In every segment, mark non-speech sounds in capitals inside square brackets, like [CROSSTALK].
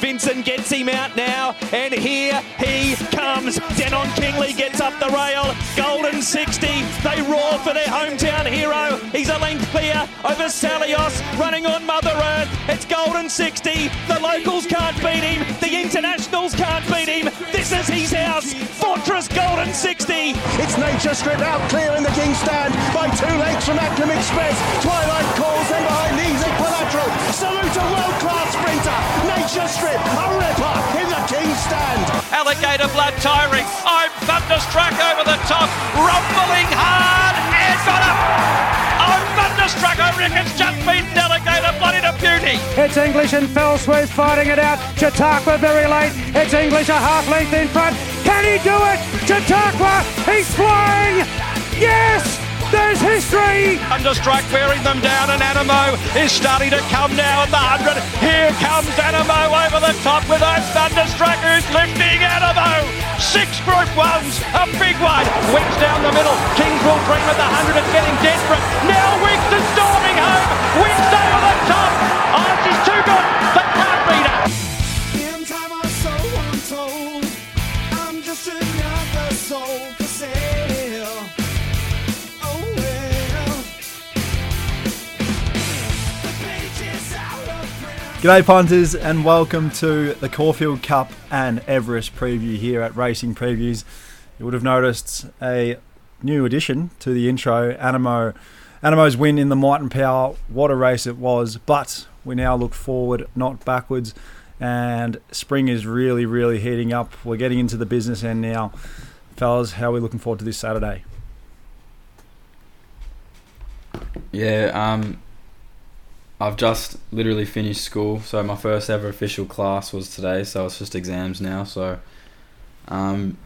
Vincent gets him out now, and here he comes. Denon Kingley gets up the rail. Golden 60. They roar for their hometown hero. He's a length clear over Salios, running on Mother Earth. It's Golden 60. The locals can't beat him. The internationals can't beat him. This is his house. Fortress Golden 60. It's Nature Strip out clear in the King stand by two lengths from Aclam Express. Twilight calls then behind these Equilateral. Salute a world class sprinter. Nature Strip, a ripper in the King stand. Alligator blood tiring. I'm thunderstruck over the top, rumbling hard and got up. I'm thunderstruck. I reckon it's just beaten Alligator blood into beauty. It's English and fell swoop fighting it out. Chautauqua very late. It's English a half length in front. Can he do it? Chautauqua, he's flying. Yes! There's history! Thunderstruck wearing them down, and Animo is starting to come now at the 100. Here comes Animo over the top with that Thunderstruck who's lifting Animo. Six group ones, a big one. Wicks down the middle. Kings will dream at the 100. It's getting desperate. Now Wicks is storming home. Wicks G'day punters and welcome to the Caulfield Cup and Everest preview here at Racing Previews. You would have noticed a new addition to the intro, Animo. Animo's win in the Might and Power, what a race it was, but we now look forward, not backwards, and spring is really, really heating up. We're getting into the business end now. Fellas, how are we looking forward to this Saturday? Yeah, um, I've just literally finished school, so my first ever official class was today. So it's just exams now. So, um,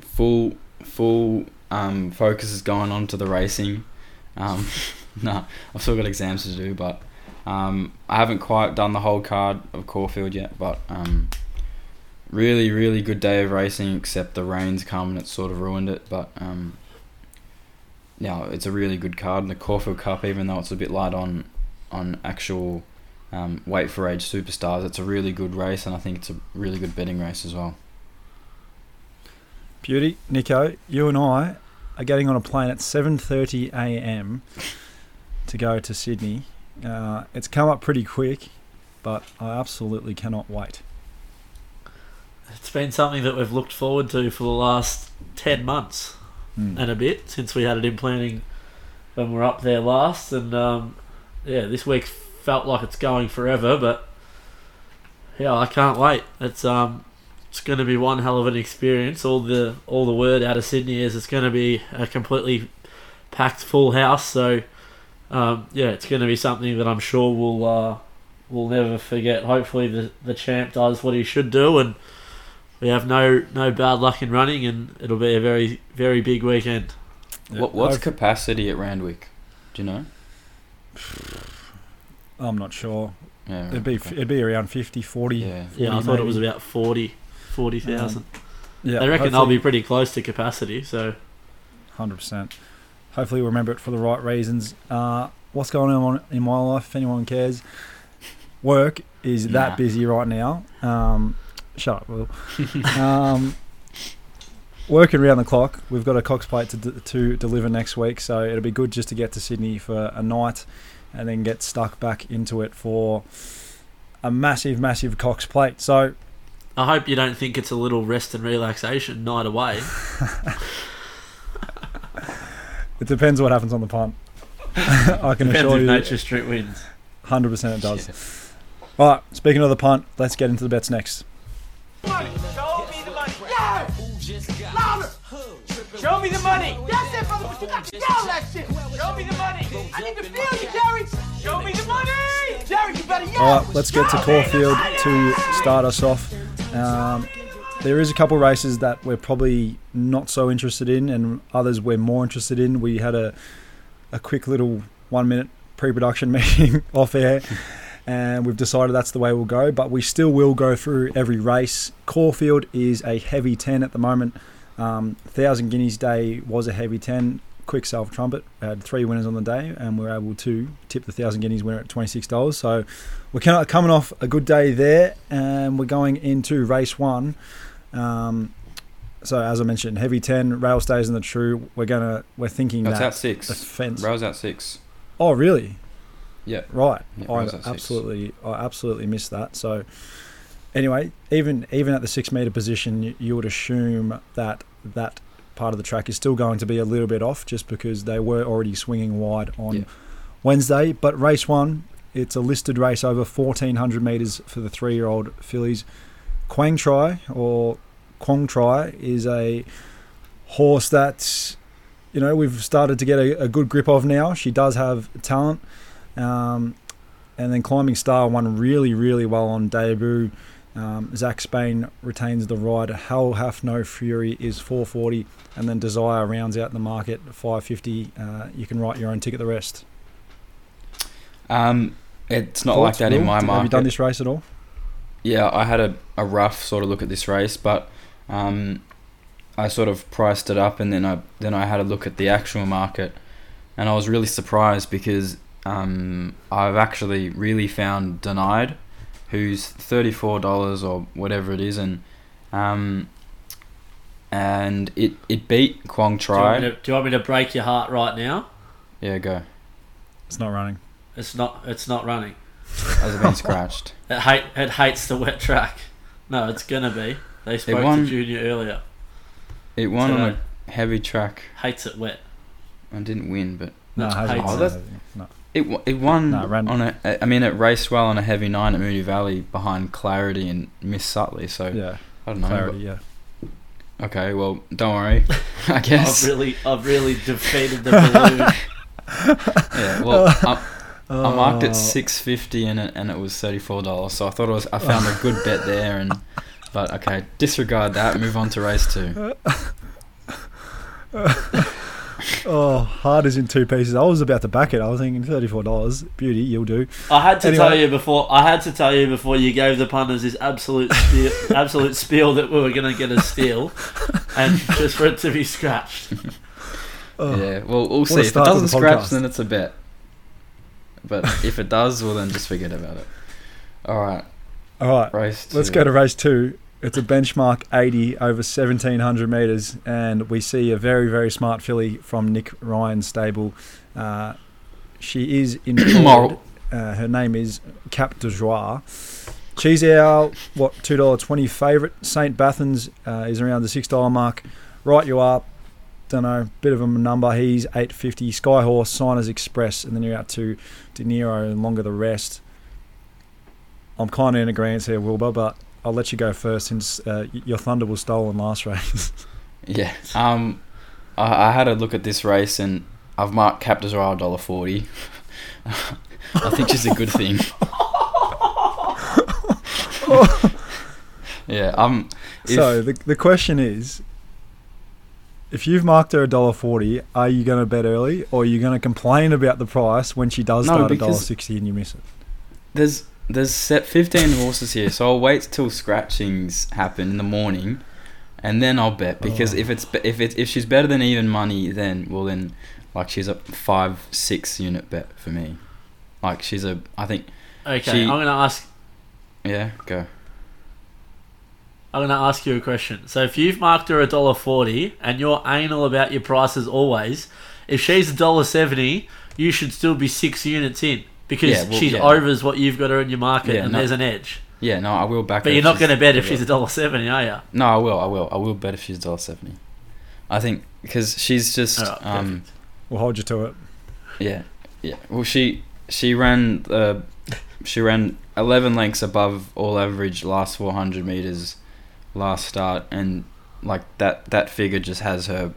full full um, focus is going on to the racing. Um, [LAUGHS] no, I've still got exams to do, but um, I haven't quite done the whole card of Caulfield yet. But um, really, really good day of racing, except the rain's come and it's sort of ruined it. But um, yeah, it's a really good card. The Caulfield Cup, even though it's a bit light on on actual um, weight for age superstars, it's a really good race, and I think it's a really good betting race as well. Beauty, Nico, you and I are getting on a plane at 7:30 a.m. to go to Sydney. Uh, it's come up pretty quick, but I absolutely cannot wait. It's been something that we've looked forward to for the last 10 months Mm. and a bit since we had it in planning when we were up there last. And um, yeah, this week felt like it's going forever, but yeah, I can't wait. It's um, it's going to be one hell of an experience. All the all the word out of Sydney is it's going to be a completely packed full house. So um, yeah, it's going to be something that I'm sure we'll uh, we'll never forget. Hopefully, the the champ does what he should do, and we have no no bad luck in running, and it'll be a very very big weekend. What what's capacity at Randwick? Do you know? [SIGHS] I'm not sure. Yeah, It'd be okay. it'd be around 50, 40. yeah. Yeah, I 40 thought it was about 40 40,000. Yeah, they reckon they'll be pretty close to capacity. So Hundred percent. Hopefully, we'll remember it for the right reasons. Uh, what's going on in my life? If anyone cares, work is that busy right now. Um, shut up, Will. [LAUGHS] um, working around the clock. We've got a Cox plate to, d- to deliver next week, so it'll be good just to get to Sydney for a night, and then get stuck back into it for a massive, massive Cox plate. So I hope you don't think it's a little rest and relaxation night away. it depends what happens on the punt. [LAUGHS] I can Depends assure if you. Nature Strip wins. Hundred percent, it does. All right. Speaking of the punt, let's get into the bets next. Show Show me the money. That's it, brother, but you got to yell that shit. Show me the money. I need to feel you, Jerry. Show me the money. Jerry, you better yell. All right, let's get to Caulfield to start us off. Um, there is a couple races that we're probably not so interested in, and others we're more interested in. We had a a quick little one minute pre-production [LAUGHS] meeting off air, and we've decided that's the way we'll go. But we still will go through every race. Caulfield is a heavy ten at the moment. Um, Thousand Guineas Day was a heavy ten. Quick self trumpet. We had three winners on the day, and we were able to tip the Thousand Guineas winner at twenty six dollars. So we're coming off a good day there, and we're going into race one. Um, so as I mentioned, heavy ten, rail stays in the true. We're gonna we're thinking That's that at six. the fence. Rail's at six. Oh really? Yeah. Right. Yeah, I at six. absolutely I absolutely missed that. So anyway, even even at the six meter position, you, you would assume that that part of the track is still going to be a little bit off, just because they were already swinging wide on Yeah. Wednesday. But race one, it's a listed race over fourteen hundred meters for the three year old fillies. Quang Tri or Quang Tri is a horse that you know we've started to get a, a good grip of now. She does have talent, um, and then Climbing Star won really really well on debut. Um, Zach Spain retains the ride. Hell Hath No Fury is 440, and then Desire rounds out the market 550. Uh, you can write your own ticket. The rest. Um, it's not like that in my my Have you done this race at all? Yeah, I had a, a rough sort of look at this race, but um, I sort of priced it up, and then I then I had a look at the actual market, and I was really surprised because um, I've actually really found Denied, who's thirty four dollars or whatever it is, and um, and it it beat Quang Do you, Tri. to, do you want me to break your heart right now? Yeah, go. It's not running. It's not. It's not running. Has it been scratched? [LAUGHS] It hate. It hates the wet track. No, it's gonna be. They spoke to Junior earlier. It won So- on a heavy track. Hates it wet. I didn't win, but No, it hasn't hates won it. anything. No. It it won No, it ran- on a. I mean, it raced well on a heavy nine at Moonee Valley behind Clarity and Miss Sutley. So Yeah, I don't know. clarity. Yeah. okay, well, don't worry. [LAUGHS] I guess. I've really, I've really defeated the [LAUGHS] balloon. [LAUGHS] yeah. Well, I, I marked Oh. it six fifty and it and it was thirty four dollars. So I thought it was. I found a good bet there, and but okay, disregard that. Move on to race two. Oh, hard is in two pieces. I was about to back it. I was thinking thirty-four dollars. Beauty, you'll do. I had to Anyway. tell you before. I had to tell you before you gave the punters this absolute spiel, [LAUGHS] absolute spiel that we were going to get a steal, and just for it to be scratched. Oh. Yeah. Well, we'll see. If it start to the doesn't scratch, then it's a bet. But if it does, well, then just forget about it. All right, All right, race. let's go to race two. It's a benchmark 80 over 1700 meters, and we see a very, very smart filly from Nick Ryan's stable. Uh, she is in [COUGHS] Moral. Uh, her name is Cap de Joie. She's our what two dollar twenty favourite. Saint Bathans uh, is around the six dollar mark. Right, you are. Don't know, bit of a number. He's eight fifty. Skyhorse, Signers Express, and then you're out to De Niro and longer the rest. I'm kind of in agreement here, Wilbur, but I'll let you go first since uh, your thunder was stolen last race. [LAUGHS] Yeah. Um, I, I had a look at this race and I've marked Cap Desire dollar forty. [LAUGHS] I think she's a good thing. [LAUGHS] yeah. Um. If, so the the question is, if you've marked her a dollar forty, are you going to bet early, or are you going to complain about the price when she does No, start a dollar sixty and you miss it? there's there's set fifteen horses here, so I'll wait till scratchings happen in the morning, and then I'll bet oh. because Oh. if it's if it's if she's better than even money, then well then like she's a five six unit bet for me. Like she's a I think Okay, She- I'm going to ask. yeah go. I'm going to ask you a question. So if you've marked her a dollar forty and you're anal about your prices always, if she's a dollar seventy, you should still be six units in because Yeah, well, she's yeah. overs what you've got her in your market, Yeah, and no. there's an edge. Yeah, no, I will back. But her you're not going to bet if she's a dollar seventy, are you? No, I will. I will. I will bet if she's dollar seventy. I think because she's just Alright, um. We'll hold you to it. yeah yeah. Well, she she ran uh she ran eleven lengths above all average last four hundred meters last start, and like that that figure just has her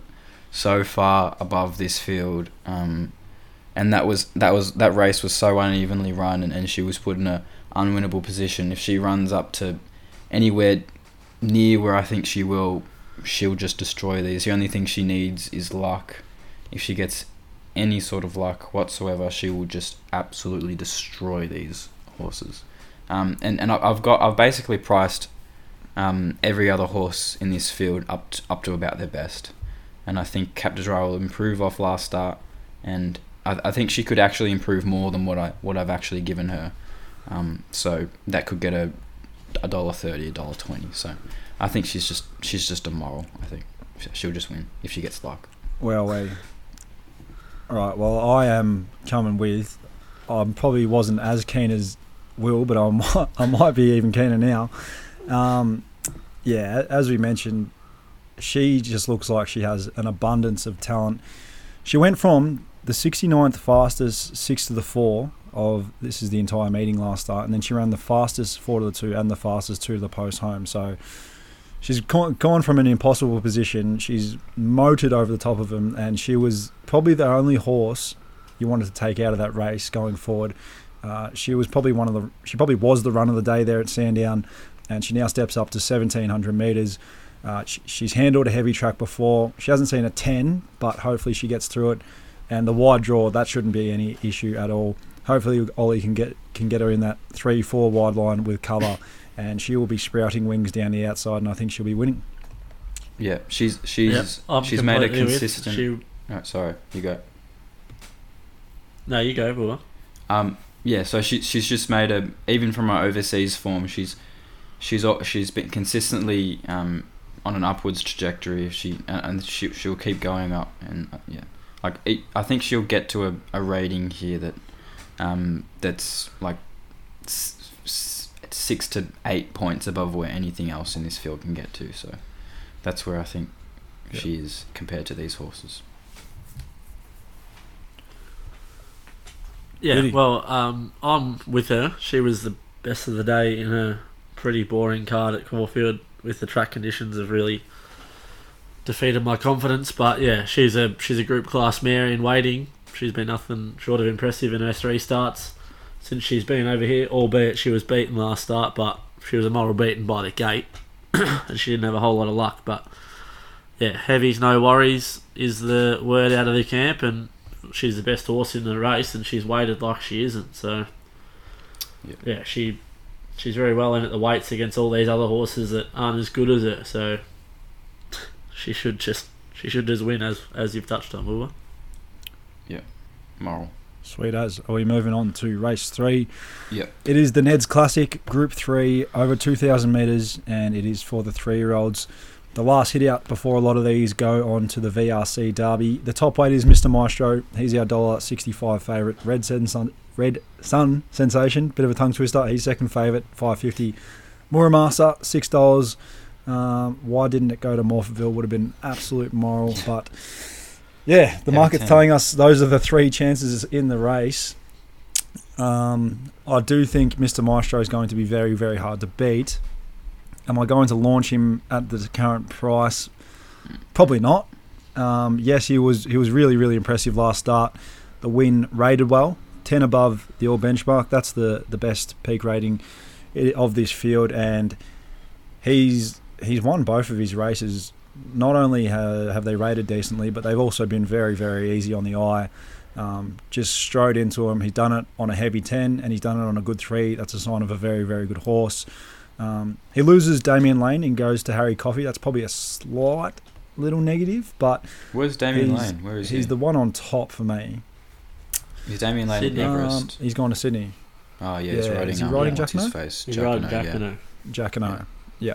so far above this field. Um, and that was that was that race was so unevenly run, and, and she was put in a unwinnable position. If she runs up to anywhere near where I think she will, she'll just destroy these. The only thing she needs is luck. If she gets any sort of luck whatsoever, she will just absolutely destroy these horses. Um, and and I've got I've basically priced um, every other horse in this field up to, up to about their best, and I think Cap Desire will improve off last start, and I, I think she could actually improve more than what I what I've actually given her. Um, so that could get a a dollar thirty, a dollar twenty. So I think she's just she's just a moral. I think she'll just win if she gets luck. Well, we. All right. Well, I am coming with. I probably wasn't as keen as Will, but I [LAUGHS] might, I might be even keener now. Um, yeah, as we mentioned, she just looks like she has an abundance of talent. She went from the 69th fastest six to the four of this is the entire meeting last start, and then she ran the fastest four to the two and the fastest two to the post home. So she's gone from an impossible position. She's motored over the top of him, and she was probably the only horse you wanted to take out of that race going forward. Uh, she was probably one of the she probably was the run of the day there at Sandown, and she now steps up to 1700 meters. Uh, she, she's handled a heavy track before. She hasn't seen a 10, but hopefully she gets through it. And the wide draw that shouldn't be any issue at all. Hopefully Ollie can get can get her in that three four wide line with cover, [LAUGHS] and she will be sprouting wings down the outside, and I think she'll be winning. Yeah, she's she's Yep, she's made a consistent. She, Right, sorry, you go. no, you go, Bubba. Um, yeah, so she she's just made a even from her overseas form, she's she's she's been consistently um, on an upwards trajectory. She and and she she'll keep going up, and uh, yeah, like it, I think she'll get to a, a rating here that um, that's like s- s- six to eight points above where anything else in this field can get to. So that's where I think Yep. she is compared to these horses. Yeah, Really? well, um, I'm with her. She was the best of the day in a pretty boring card at Caulfield with the track conditions of really defeated my confidence. But yeah, she's a she's a group class mare in waiting. She's been nothing short of impressive in her three starts since she's been over here. Albeit she was beaten last start, but she was a moral beaten by the gate, [COUGHS] and she didn't have a whole lot of luck. But yeah, heavy's no worries is the word out of the camp, and she's the best horse in the race, and she's weighted like she isn't. So Yeah. yeah, she she's very well in at the weights against all these other horses that aren't as good as her. So she should just she should just win as as you've touched on, Wilbur. Yeah, moral. Sweet as. Are we moving on to race three? Yep. It is the Neds Classic, Group 3, over 2,000 metres, and it is for the three year olds. The last hit out before a lot of these go on to the VRC Derby. The top weight is Mr. Maestro. He's our $1.65 favourite. Red Sun, Sun, Red Sun Sensation, bit of a tongue twister. He's second favourite, 550 Muramasa, $6. Um, why didn't it go to Morphettville? Would have been absolute moral, but yeah, the market's ten. telling us those are the three chances in the race. Um, I do think Mr. Maestro is going to be very, very hard to beat. Am I going to launch him at the current price? Probably not. Um, yes, he was he was really, really impressive last start. The win rated well, ten above the all benchmark. That's the the best peak rating of this field, and he's he's won both of his races. Not only ha- have they rated decently, but they've also been very, very easy on the eye. Um, just strode into him. He's done it on a heavy 10 and he's done it on a good 3. That's a sign of a very, very good horse. Um, he loses Damian Lane and goes to Harry Coffey. That's probably a slight little negative, but Where's Damian Lane? Where is he's he? He's the one on top for me. He's Damian Lane Sydney. at Um, Everest. he's gone to Sydney. oh yeah, he's riding. is he um, riding what's his face? He's riding Jacquinot, Jack yeah. and Jack and O. Yeah.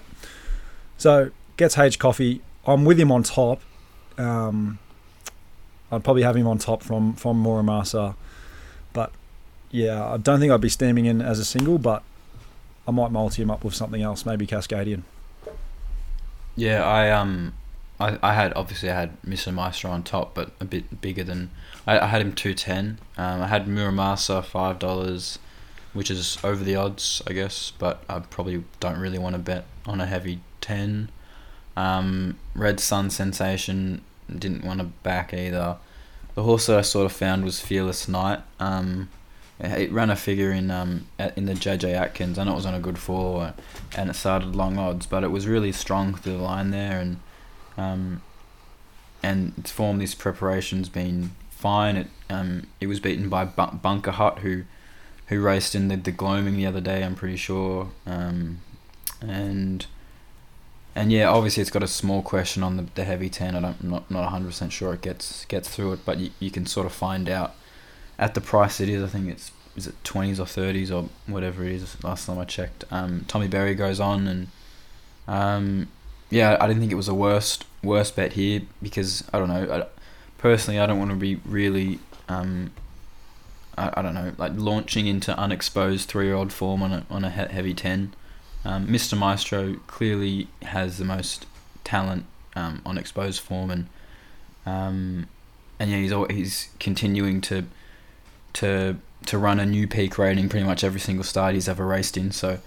So gets H Coffey. I'm with him on top. Um, I'd probably have him on top from from Muramasa, but yeah, I don't think I'd be steaming in as a single, but I might multi him up with something else, maybe Cascadian. Yeah, I um, I, I had obviously I had Mr. Maestro on top, but a bit bigger than I, I had him two ten. Um, I had Muramasa five dollars, which is over the odds, I guess, but I probably don't really want to bet on a heavy ten. Um, Red Sun Sensation didn't want to back either. the horse that I sort of found was Fearless Knight. Um, it ran a figure in um in the JJ Atkins. I know it was on a good four, and it started long odds, but it was really strong through the line there, and um, and its form this preparation's been fine. It um it was beaten by Bu- Bunker Hut who who raced in the the gloaming the other day. I'm pretty sure. Um, and and yeah, obviously it's got a small question on the, the heavy ten. I don't, I'm not not 100 percent sure it gets gets through it, but you, you can sort of find out at the price it is. I think it's is it 20s or 30s or whatever it is. Last time I checked, um, Tommy Berry goes on, and um, yeah, I didn't think it was a worst worst bet here because I don't know. I, personally, I don't want to be really. Um, I, I don't know, like launching into unexposed three-year-old form on a on a heavy ten. Um, Mr. Maestro clearly has the most talent um, on exposed form, and um, and yeah, he's al- he's continuing to to to run a new peak rating pretty much every single start he's ever raced in. So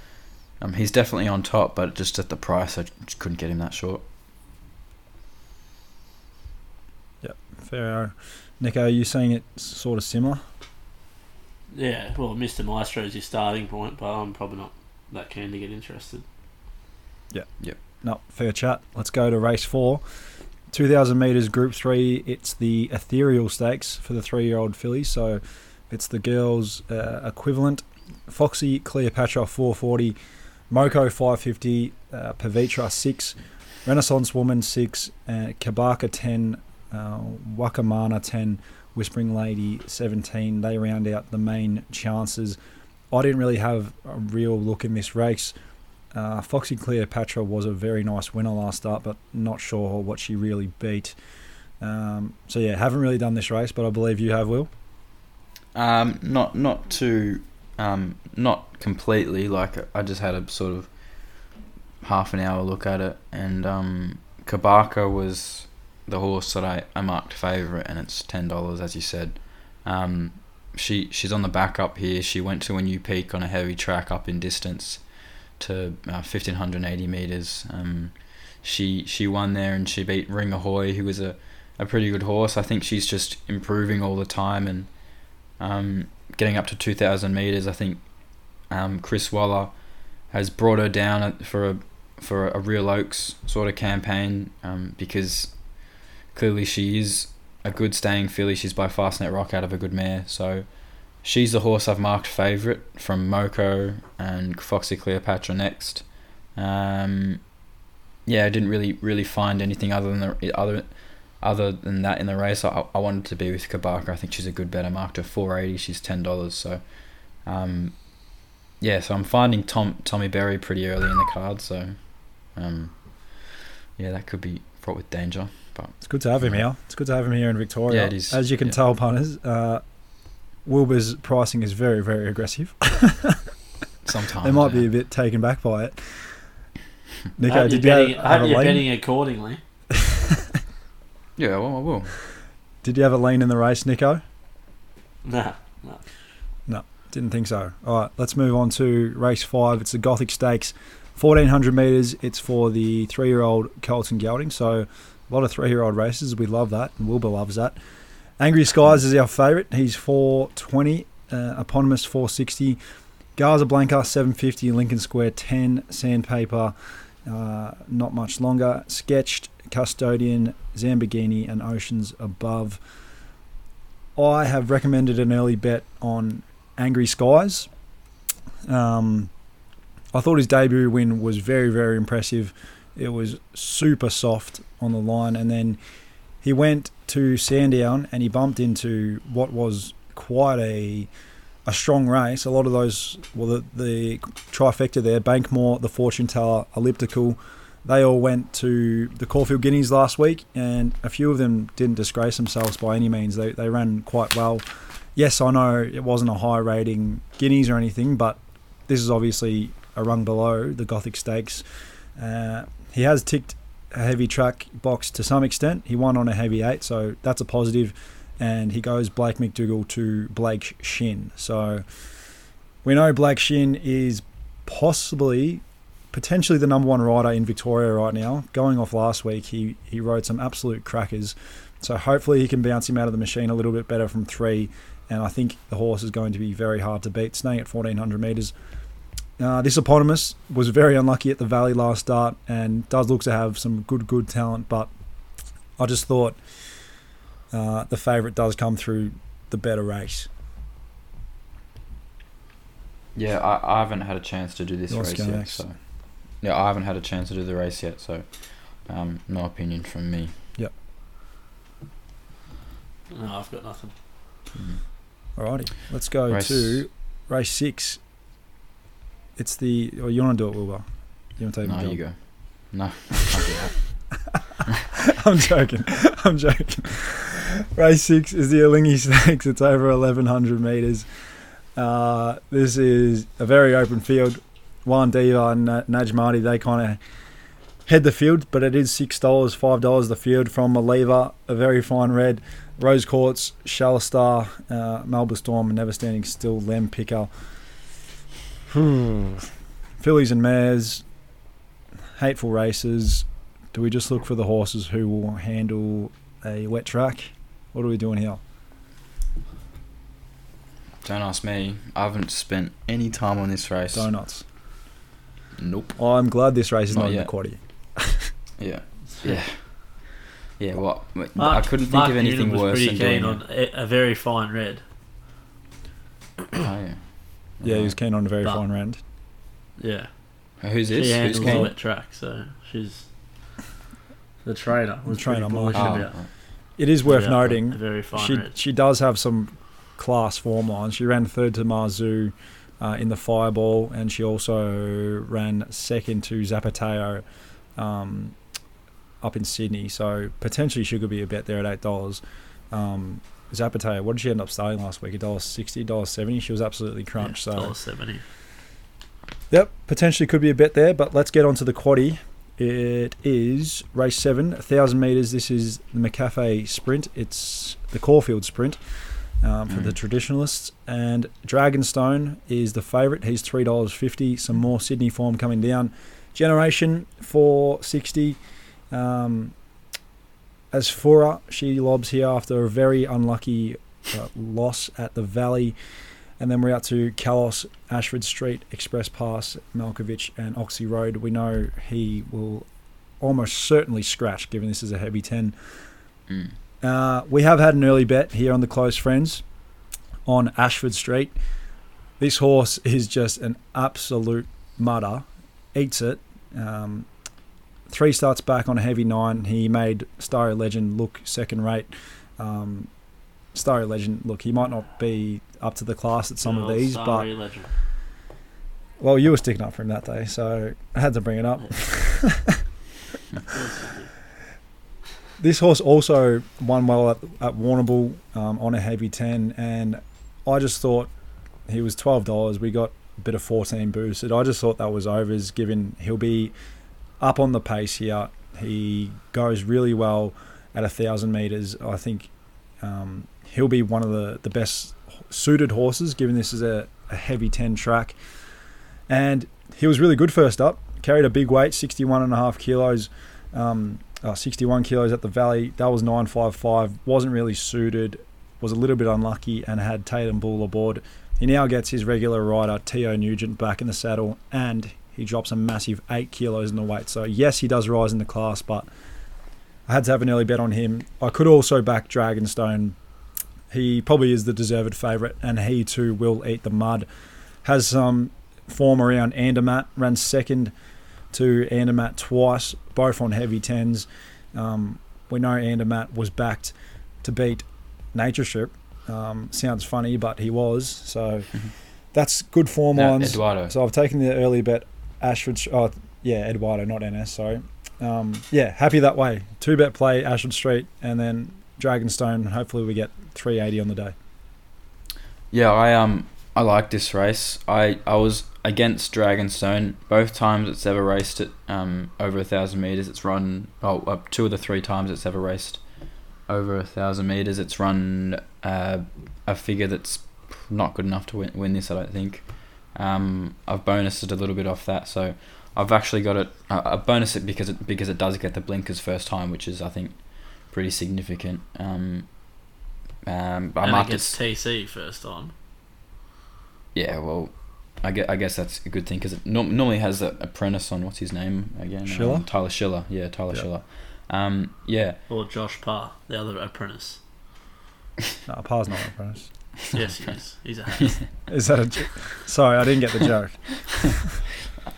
um, he's definitely on top, but just at the price, I just couldn't get him that short. Yep, fair. Nico, are you saying it's sort of similar? Yeah, well, Mr. Maestro is your starting point, but I'm probably not that keen to get interested. Yeah, yeah. No, fair chat. Let's go to race four. 2,000 metres, Group 3. It's the Ethereal Stakes for the three year old fillies. So it's the girls' uh, equivalent. Foxy Cleopatra 440, Moko 550, uh, Pavitra 6, Renaissance Woman 6, uh, Kabaka 10, uh, Wakamana 10, Whispering Lady 17. They round out the main chances. I didn't really have a real look in this race. Uh, Foxy Cleopatra was a very nice winner last start, but not sure what she really beat. Um, so yeah, haven't really done this race, but I believe you have, Will. Um, not not too, um, not completely. Like I just had a sort of half an hour look at it, and um, Kabaka was the horse that I, I marked favourite, and it's ten dollars as you said. Um, she she's on the back up here. She went to a new peak on a heavy track up in distance to uh, fifteen hundred eighty meters. Um, she she won there, and she beat Ring Ahoy, who was a a pretty good horse. I think she's just improving all the time and um, getting up to 2,000 meters. I think um, Chris Waller has brought her down for a for a real Oaks sort of campaign um, because clearly she is a good staying filly. She's by Fastnet Rock out of a good mare, so she's the horse I've marked favourite from Moko and Foxy Cleopatra next. Um, yeah, I didn't really really find anything other than the other other than that in the race. I, I wanted to be with Kabaka. I think she's a good bet. I marked her four eighty. She's ten dollars. So, um, yeah. So I'm finding Tom Tommy Berry pretty early in the card. So, um, yeah, that could be fraught with danger. But It's good to have him here. It's good to have him here in Victoria. Yeah, it is. As you can Yeah. tell, punters, uh, Wilbur's pricing is very, very aggressive. [LAUGHS] sometimes they might be a bit taken back by it. [LAUGHS] I Nico, hope you're did you betting, I have hope a you're betting accordingly. [LAUGHS] Yeah, well, I will. Did you have a lean in the race, Nico? Nah. No. No. Didn't think so. All right, let's move on to race five. It's the Gothic Stakes, 1400 metres. It's for the three year old Colton Gelding. So, a lot of three year old races. We love that, and Wilbur loves that. Angry Skies is our favourite. He's 420, uh, Eponymous 460, Gaza Blanca 750, Lincoln Square 10, Sandpaper, uh, not much longer, Sketched, Custodian, Zambagini, and Oceans Above. I have recommended an early bet on Angry Skies. Um, I thought his debut win was very, very impressive. It was super soft on the line, and then he went to Sandown and he bumped into what was quite a a strong race. A lot of those, well, the, the trifecta there, Bankmore, the Fortune Teller, Elliptical, they all went to the Caulfield Guineas last week, and a few of them didn't disgrace themselves by any means. They, they ran quite well. Yes, I know it wasn't a high rating Guineas or anything, but this is obviously a rung below the Gothic Stakes. Uh, he has ticked a heavy track box to some extent. He won on a heavy eight, so that's a positive. And he goes Blaike McDougall to Blake Shinn. So we know Blake Shinn is possibly potentially the number one rider in Victoria right now. Going off last week, he he rode some absolute crackers. So hopefully he can bounce him out of the machine a little bit better from three. And I think the horse is going to be very hard to beat. Staying at 1400 metres. Uh, this eponymous was very unlucky at the Valley last start and does look to have some good, good talent. But I just thought uh, the favourite does come through the better race. Yeah, I, I haven't had a chance to do this Yours race yet. next. So yeah, I haven't had a chance to do the race yet. So um, no opinion from me. No, I've got nothing. Alrighty, let's go Race- to race six. It's the. Oh, you want to do it, Wilbur? You want to take No, the you go. No, I'll do that. I'm joking. I'm joking. Race six is the Alinghi Stakes. It's over 1100 metres. Uh, this is a very open field. Juan Diva and Na- Najmati, they kind of head the field, but it is $6, $5 the field from Maliva, a very fine red. Rose Courts, Shalstar, uh, Melbourne Storm, and Never Standing Still, Lem Picker. Hmm. Fillies and mares, hateful races. Do we just look for the horses who will handle a wet track? What are we doing here? Don't ask me. I haven't spent any time on this race. Donuts. Nope. I'm glad this race is Not not, in the yet. quaddy. [LAUGHS] Yeah. Yeah. Yeah. Well, I Mark- couldn't think Mark of anything Noonan was worse pretty than keen doing on a, a very fine red. Oh, yeah. Yeah, he was keen on a very But- fine round. Yeah, Who's she this? Who's handles the keen? wet track, so she's the trainer. Was The trainer, pretty Mark. Oh, It is worth about noting a very fine she red. she does have some class form lines. She ran third to Marzu uh, in the Fireball, and she also ran second to Zapateo um, up in Sydney. So potentially she could be a bet there at eight dollars. Um, Zapateo, what did she end up starting last week? A dollar sixty, dollar seventy. She was absolutely crunched. yeah, so seventy. Yep, potentially could be a bet there, but let's get on to the quaddy. It is race seven, 1,000 metres. This is the McCafe Sprint. It's the Caulfield Sprint um, for the Mm. traditionalists. And Dragonstone is the favourite. He's $3.50. Some more Sydney form coming down. Generation 460. Um, as Fura, she lobs here after a very unlucky uh, loss at the Valley. And then we're out to Kalos, Ashford Street, Express Pass, Malkovich, and Oxy Road. We know he will almost certainly scratch, given this is a heavy 10. Mm. Uh, we have had an early bet here on the Close Friends on Ashford Street. This horse is just an absolute mutter. Eats it. Um, three starts back on a heavy nine. He made Starry Legend look second rate. Um, Starry Legend, look, he might not be up to the class at some of Good old these, but legend. well, you were sticking up for him that day, so I had to bring it up. [LAUGHS] this horse also won well at, at Warrnambool um, on a heavy 10, and I just thought he was $12. We got a bit of 14 boosted. I just thought that was overs, given he'll be up on the pace here. He goes really well at a thousand meters. I think um, he'll be one of the, the best suited horses, given this is a, a heavy 10 track. And he was really good first up. Carried a big weight, 61 and a half kilos, um, uh, 61 kilos at the Valley. That was 955. Wasn't really suited. Was a little bit unlucky and had Tatum Bull aboard. He now gets his regular rider, T.O. Nugent, back in the saddle and he drops a massive 8 kilos in the weight. So, yes, he does rise in the class, but I had to have an early bet on him. I could also back Dragonstone. He probably is the deserved favourite, and he too will eat the mud. Has some form around Andermatt, ran second to Andermatt twice, both on heavy tens. Um, we know Andermatt was backed to beat Nature Strip. Um, sounds funny, but he was. So that's good form No. Eduardo. So I've taken the early bet. Ashford. Oh, yeah, Eduardo, not NS. Sorry. Um, yeah, happy that way. Two bet play Ashford Street, and then Dragonstone. Hopefully, we get 380 on the day. Yeah, I um I like this race. I I was against Dragonstone both times it's ever raced it um over a thousand meters. It's run oh uh, two of the three times it's ever raced over a thousand meters. It's run uh, a figure that's not good enough to win, win this. I don't think. Um, I've bonused it a little bit off that, so I've actually got it a a bonus it because it because it does get the blinkers first time, which is I think pretty significant. Um, um, I and it marked gets it. TC first time. Yeah, well, I guess, I guess that's a good thing because it norm- normally has an apprentice on what's his name again? Schiller? Um, Tyler Schiller. Yeah, Tyler Yeah. Schiller. Um, yeah, Or Josh Parr, the other apprentice. [LAUGHS] No, Parr's not an apprentice. Yes, he is. He's a [LAUGHS] hack. Is that a? j- Sorry, I didn't get the [LAUGHS] joke.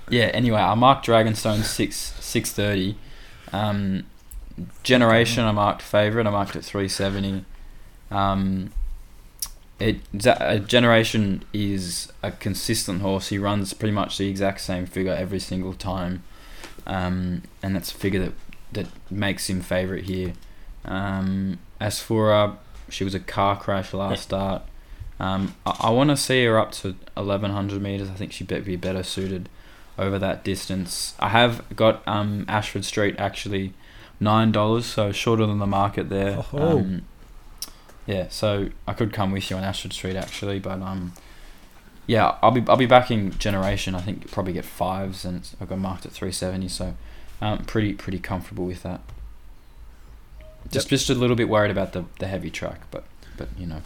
yeah. Anyway, I marked Dragonstone six six thirty. Um, Generation, I marked favorite. I marked it three seventy. Um, it za- uh, Generation is a consistent horse. He runs pretty much the exact same figure every single time, um, and that's a figure that that makes him favorite here. Um, as for uh, she was a car crash last start. Um, I, I want to see her up to 1100 meters. I think she'd be- be better suited over that distance. I have got um, Ashford Street actually nine dollars, so shorter than the market there. Oh. Um, yeah, so I could come with you on Ashford Street actually, but um, yeah, I'll be I'll be backing Generation. I think you probably get fives, and I've got marked at 370, so um, pretty pretty comfortable with that. Just just a little bit worried about the, the heavy track, but but you know,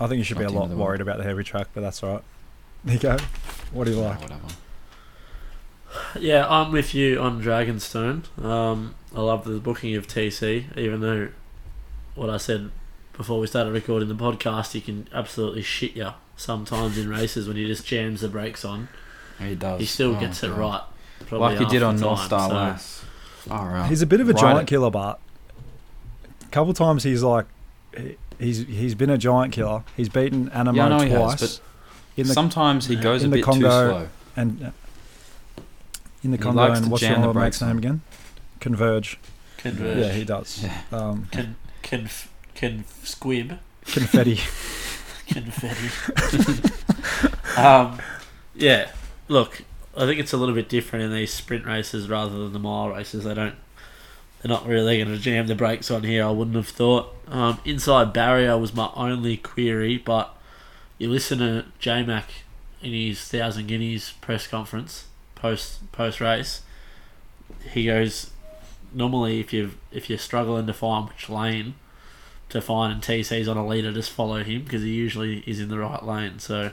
I think you should be a Not the end lot of world. worried about the heavy track, but that's all right. Nico, what do you yeah, like? whatever. Yeah, I'm with you on Dragonstone. Um, I love the booking of TC, even though what I said before we started recording the podcast, you can absolutely shit you sometimes in races when he just jams the brakes on. He does. He still Oh, gets it right. probably like he did on North Star so- Lass. All right. He's a bit of a Ride giant it. killer, but a couple times he's like, he- he's he's been a giant killer. He's beaten Animo Yeah, I know he has, but in the Sometimes he goes in a the bit Congo, too slow. and uh, in the He Congo. And what's jam the your mate's name again? Converge. Converge. Yeah, he does. Yeah. Um, Can can can squib confetti. [LAUGHS] [LAUGHS] confetti. um, yeah. Look, I think it's a little bit different in these sprint races rather than the mile races. They don't. They're not really going to jam the brakes on here. I wouldn't have thought. Um, inside barrier was my only query, but you listen to J Mac in his thousand guineas press conference post post race. He goes, normally if you if you're struggling to find which lane to find and TC's on a leader, just follow him because he usually is in the right lane. So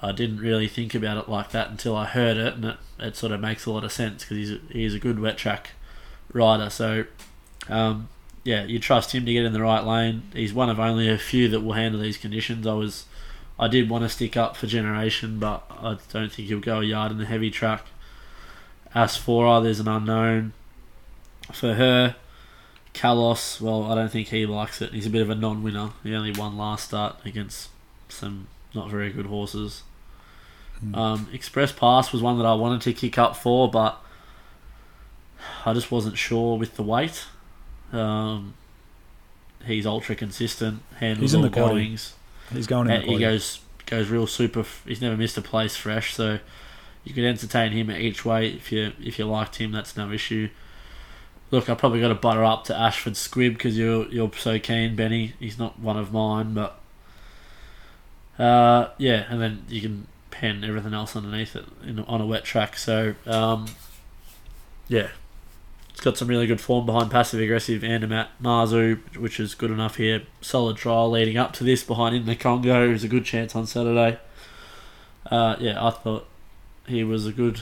I didn't really think about it like that until I heard it, and it, it sort of makes a lot of sense because he's he's a good wet track rider. So um, yeah, you trust him to get in the right lane. He's one of only a few that will handle these conditions. I was I did want to stick up for Generation, but I don't think he'll go a yard in the heavy track. Asphora, there's an unknown for her. Kalos, well, I don't think he likes it. He's a bit of a non-winner. He only won last start against some not very good horses. Um, Express Pass was one that I wanted to kick up for, but I just wasn't sure with the weight. Um, he's ultra consistent, handles He's in the goings. He's going in he goes goes real super. f- He's never missed a place fresh, so you could entertain him at each weight if you if you liked him. That's no issue. Look, I probably got to butter up to Ashford Squib because you're you're so keen, Benny. He's not one of mine, but uh, yeah, and then you can pen everything else underneath it in, on a wet track. So um, yeah, it's got some really good form behind passive aggressive and Andermatt Marzu, which is good enough here. Solid trial leading up to this behind in the Congo. Is a good chance on Saturday. Uh, yeah, I thought he was a good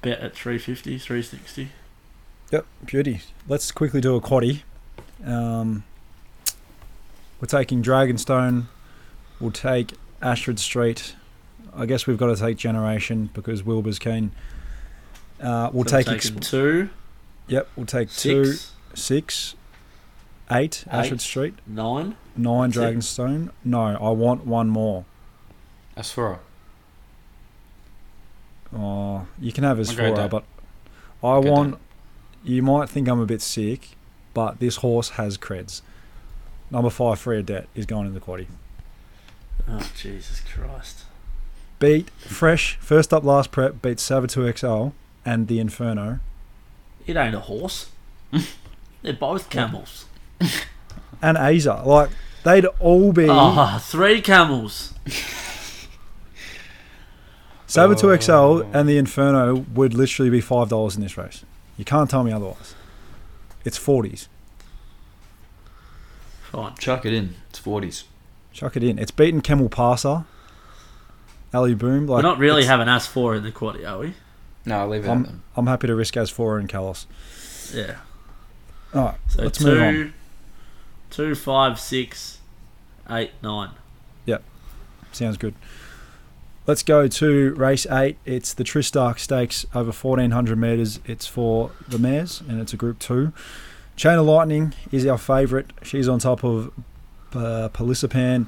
bet at 350, 360. Yep, beauty. Let's quickly do a quaddy. Um, we're taking Dragonstone. We'll take Ashford Street. I guess we've got to take Generation because Wilbur's keen. Uh, we'll take. Exp- two, yep, we'll take two, six, six, eight. Ashford Eight. Street. nine. Nine That's it. Dragonstone. No, I want one more. Asphora. Oh, you can have I'll go Asphora, Dad. but I Go want. Dad. You might think I'm a bit sick, but this horse has creds. Number five, Free Debt, is going in the quaddy. Oh, Jesus Christ. Beat Fresh, first up last prep, beat Saboteur XL and the Inferno. It ain't a horse. [LAUGHS] They're both camels. [LAUGHS] And Aza. Like, they'd all be. Ah, three camels. [LAUGHS] Saber 2XL and the Inferno would literally be five dollars in this race. You can't tell me otherwise. It's forties. Fine. Chuck it in. It's forties. Chuck it in. It's beaten Camel Passer. Ali Boom. Like We're not really it's- having As four in the quaddy, are we? No, I'll leave it. I'm, them. I'm happy to risk as four and Kalos. Yeah. All right, So let's two, move on. two, five, six, eight, nine. Sounds good. Let's go to race eight. It's the Tristarc Stakes over 1400 metres. It's for the mares and it's a group two. Chain of Lightning is our favourite. She's on top of uh, Pelisipan.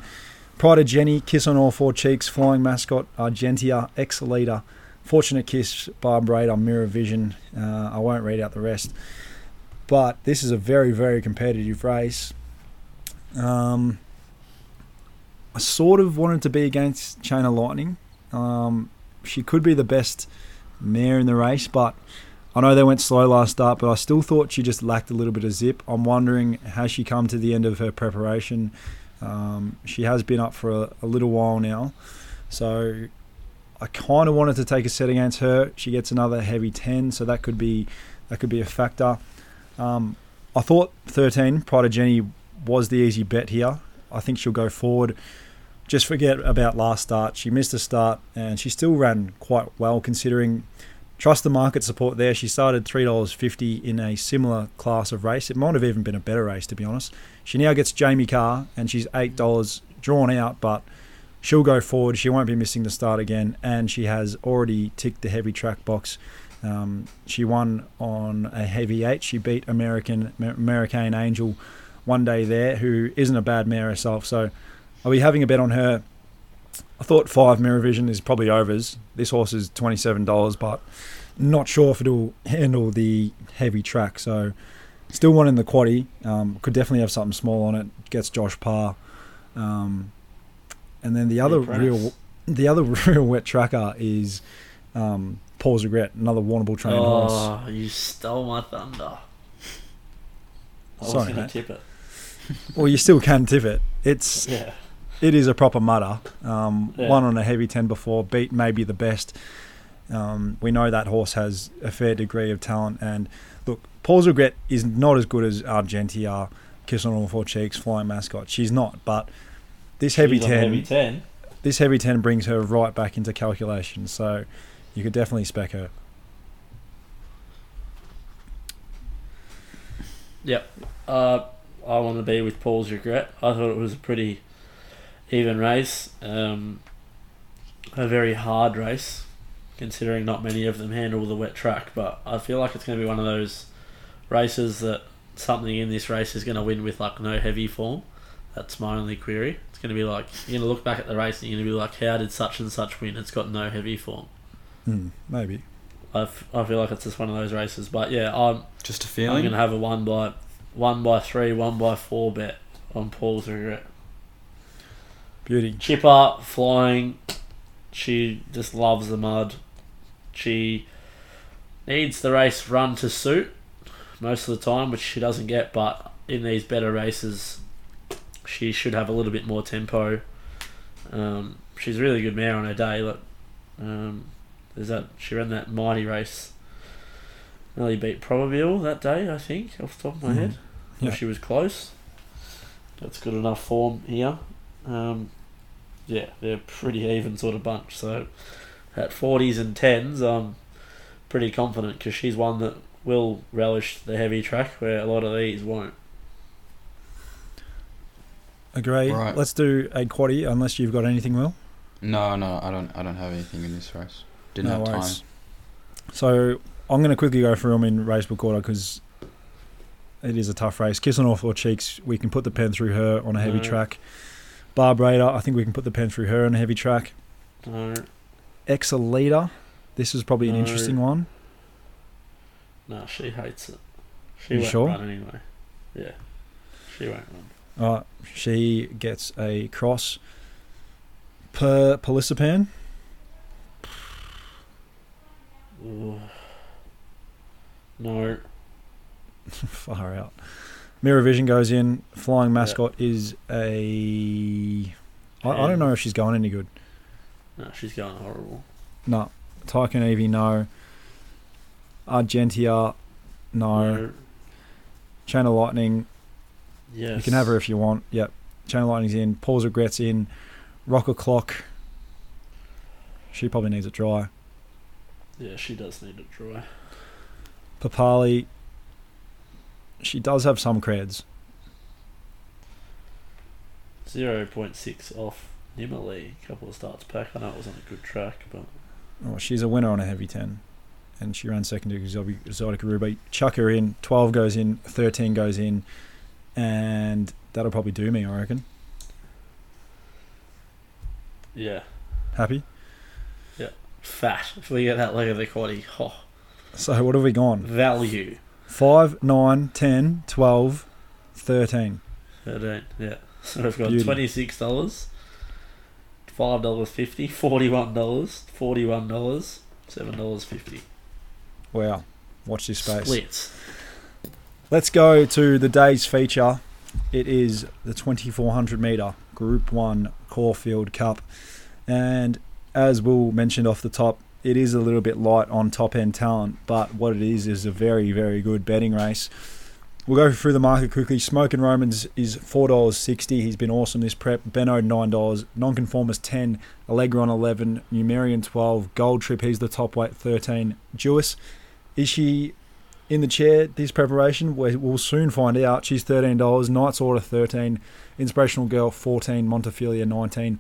Pride of Jenny, Kiss on All Four Cheeks, Flying Mascot, Argentia, Ex Leader, Fortunate Kiss, Barb on Mirror Vision. Uh, I won't read out the rest. But this is a very, very competitive race. Um, I sort of wanted to be against Chain of Lightning. Um, she could be the best mare in the race, but I know they went slow last start, but I still thought she just lacked a little bit of zip. I'm wondering has she come to the end of her preparation? Um, she has been up for a, a little while now, so I kind of wanted to take a set against her. She gets another heavy ten, so that could be that could be a factor. Um, I thought 13 Pride of Jenny was the easy bet here. I think she'll go forward. Just forget about last start. She missed a start and she still ran quite well considering. Trust the market support there. She started $3.50 in a similar class of race. It might have even been a better race, to be honest. She now gets Jamie Kah and she's $8 drawn out, but she'll go forward. She won't be missing the start again. And she has already ticked the heavy track box. Um, she won on a heavy eight. She beat American American Angel one day there, who isn't a bad mare herself. So I'll be having a bet on her. I thought five Mirror Vision is probably overs. This horse is twenty seven dollars, but not sure if it'll handle the heavy track. So still one in the quaddy. Um, could definitely have something small on it. Gets Josh Parr. Um, and then the other Apprentice. real, the other [LAUGHS] real wet tracker is um, Paul's Regret, another Warrnambool trained horse. Oh, you stole my thunder. I was Sorry, going to tip it. [LAUGHS] Well, you still can tip it. It's Yeah. it is a proper mutter. Um, Yeah. One on a heavy ten before, beat maybe the best. Um, we know that horse has a fair degree of talent, and look, Paul's regret is not as good as Argentia, Kiss on All Four Cheeks, Flying Mascot. She's not, but this heavy ten, Heavy 10. this heavy ten brings her right back into calculation. So you could definitely spec her. Yep. Uh, I want to be with Paul's regret. I thought it was a pretty even race. Um, a very hard race, considering not many of them handle the wet track. But I feel like it's going to be one of those races that something in this race is going to win with like no heavy form. That's my only query. It's going to be like you're going to look back at the race and you're going to be like, how did such and such win? It's got no heavy form. Hmm, maybe. I, f- I feel like it's just one of those races. But yeah, I'm Just a feeling. I'm gonna have a one by one by three, one by four bet on Paul's regret. Beauty. Chipper flying, she just loves the mud. She needs the race run to suit most of the time, which she doesn't get. But in these better races, she should have a little bit more tempo. Um, she's a really good mare on her day. Look, um, there's that she ran that mighty race. Nearly beat Probabile that day, I think, off the top of my Mhm. head. Yeah. She was close. That's good enough form here. Um, yeah, they're a pretty even sort of bunch. So at 40s and 10s, I'm pretty confident because she's one that will relish the heavy track where a lot of these won't. Agree. Right. Let's do a quaddy, unless you've got anything, Will. No, no, I don't. I don't have anything in this race. Didn't No have time. worries. So I'm going to quickly go through them in race book order because it is a tough race. Kiss on all cheeks. We can put the pen through her on a heavy No. track. Barb Raider, I think we can put the pen through her on a heavy track. No, Exa Leader. This is probably an interesting one. no, she hates it. She You won't sure? run anyway. Yeah, she won't run. Uh, she gets a cross per Pelisipan. Ooh. [SIGHS] No, [LAUGHS] Far out. Mirror Vision goes in. Flying Mascot is a. I, I don't know if she's going any good. no, she's going horrible. No. Tycoon Evie, no. Argentia, no. Chain of Lightning, Yes. you can have her if you want. Yep. Chain of Lightning's in. Paul's Regrets in. Rocker Clock. She probably needs it dry. Yeah, she does need it dry. Papali, she does have some creds. Zero point six off Nimmerly. Couple of starts back. I know it was on a good track, but Oh, she's a winner on a heavy 10. And she ran second to Exotic Ruby. Chuck her in. 12 goes in. 13 goes in. And that'll probably do me, I reckon. yeah, Happy? Yeah. Fat. If we get that leg of the quaddy, oh, So what have we gone? value. 5, 9, 10, 12, 13. Thirteen. Yeah. So [LAUGHS] we've got Beauty. twenty six dollars, five dollars fifty, forty one dollars, forty one dollars, seven dollars fifty. Wow. Watch this space. Splits. Let's go to the day's feature. It is the 2400 meter Group 1 Caulfield Cup. And as Will mentioned off the top, it is a little bit light on top end talent, but what it is is a very, very good betting race. We'll go through the market quickly. Smoking Romans is $4.60. He's been awesome this prep. Benno $9. Nonconformist 10 Allegron 11 Numerian 12 Gold Trip, he's the top weight 13 Duais. Is she in the chair this preparation? We- We'll soon find out. She's $13. Knight's Order 13 Inspirational Girl 14 Montefilia 19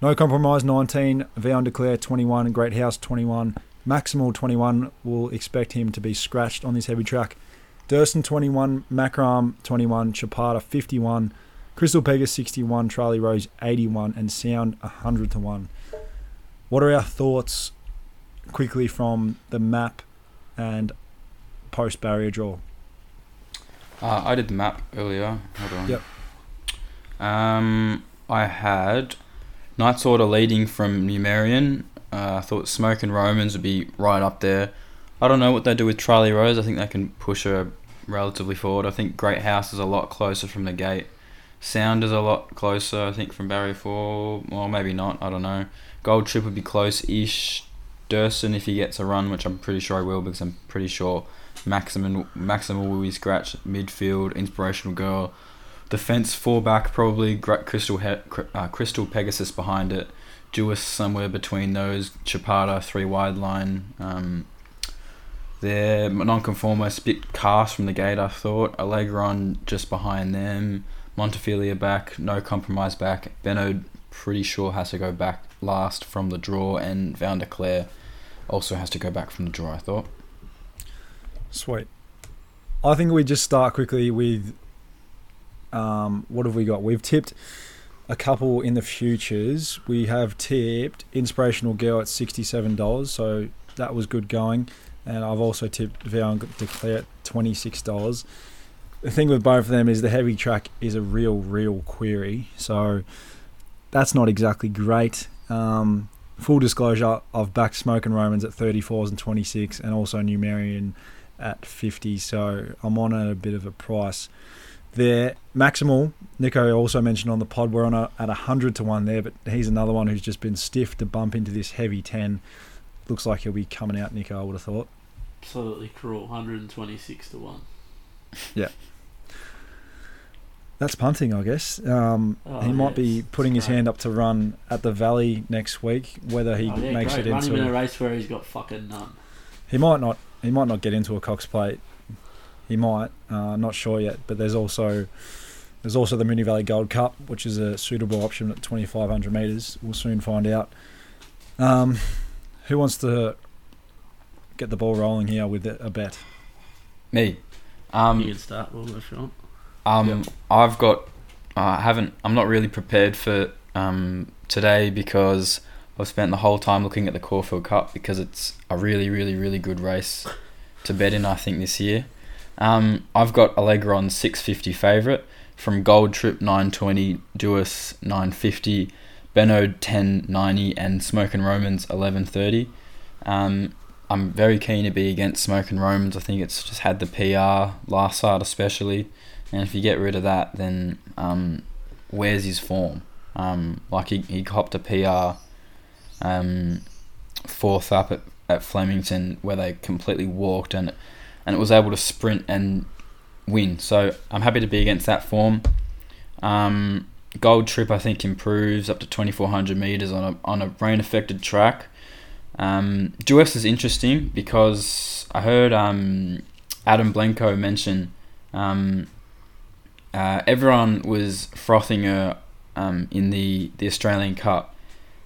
No Compromise 19 Vow Declare 21 Great House 21 Maximal 21 We'll expect him to be scratched on this heavy track. Durston 21, Macram 21, Chapada 51, Crystal Pegasus 61, Charlie Rose 81, and Sound 100 to 1. What are our thoughts quickly from the map and post barrier draw? Uh, I did the map earlier. Hold on. Yep. Um, I had Knights Order leading from Numerian. Uh, I thought Smokin' Romans would be right up there. I don't know what they do with Charlie Rose. I think they can push her relatively forward. I think Great House is a lot closer from the gate. Sound is a lot closer, I think, from Barrier 4. Well, maybe not. I don't know. Gold Trip would be close-ish. Durston, if he gets a run, which I'm pretty sure he will, because I'm pretty sure Maximum Maximum will be scratched. Midfield, Inspirational Girl. Defense fullback, probably Crystal, he- uh, Crystal Pegasus behind it. Duais somewhere between those. Chapada, three wide line. Um, they're non-conformist, bit cast from the gate, I thought. Allegron just behind them. Montefilia back, no compromise back. Benno pretty sure has to go back last from the draw, and Vow and Declare also has to go back from the draw, I thought. Sweet. I think we just start quickly with um, what have we got? We've tipped a couple in the futures. We have tipped Inspirational Girl at $67, so that was good going. And I've also tipped and Declare at $26. The thing with both of them is the heavy track is a real, real query. So that's not exactly great. Um, full disclosure, I've backed Smokin' Romans at 34s and 26, and also Numerian at 50. So I'm on at a bit of a price there. Maximal, Nico also mentioned on the pod, we're on a, at 100 to 1 there, but he's another one who's just been stiff to bump into this heavy 10. Looks like he'll be coming out, Nico, I would have thought. Absolutely cruel. 126 to 1. That's punting, I guess. Um, Oh, he might yeah, be putting his hand up to run at the Valley next week. Whether he oh, yeah, makes great. it Run him in a race where he's got fucking none. he might not. He might not get into a Cox Plate. He might. Uh, not sure yet. But there's also there's also the Moonee Valley Gold Cup, which is a suitable option at 2,500 meters. We'll soon find out. Um, who wants to get the ball rolling here with a bet? Me. Um, you can start, Will, if you want. Um, Yep. I've got. Uh, I haven't. I'm not really prepared for um, today because I've spent the whole time looking at the Caulfield Cup because it's a really, really, really good race to bet in. I think this year. Um, I've got Allegron 650 favourite from Gold Trip 920, Duais 950, Benno 1090, and Smokin' Romans 1130. Um, I'm very keen to be against Smokin' Romans. I think it's just had the PR last start especially. And if you get rid of that, then um, where's his form? Um, like he, he copped a PR um, fourth up at, at Flemington where they completely walked and and it was able to sprint and win. So I'm happy to be against that form. Um, Gold Trip I think improves up to 2400 meters on a on a rain affected track. Um, Duais is interesting because I heard um, Adam Blenko mention um, uh, everyone was frothing her um, in the, the Australian Cup,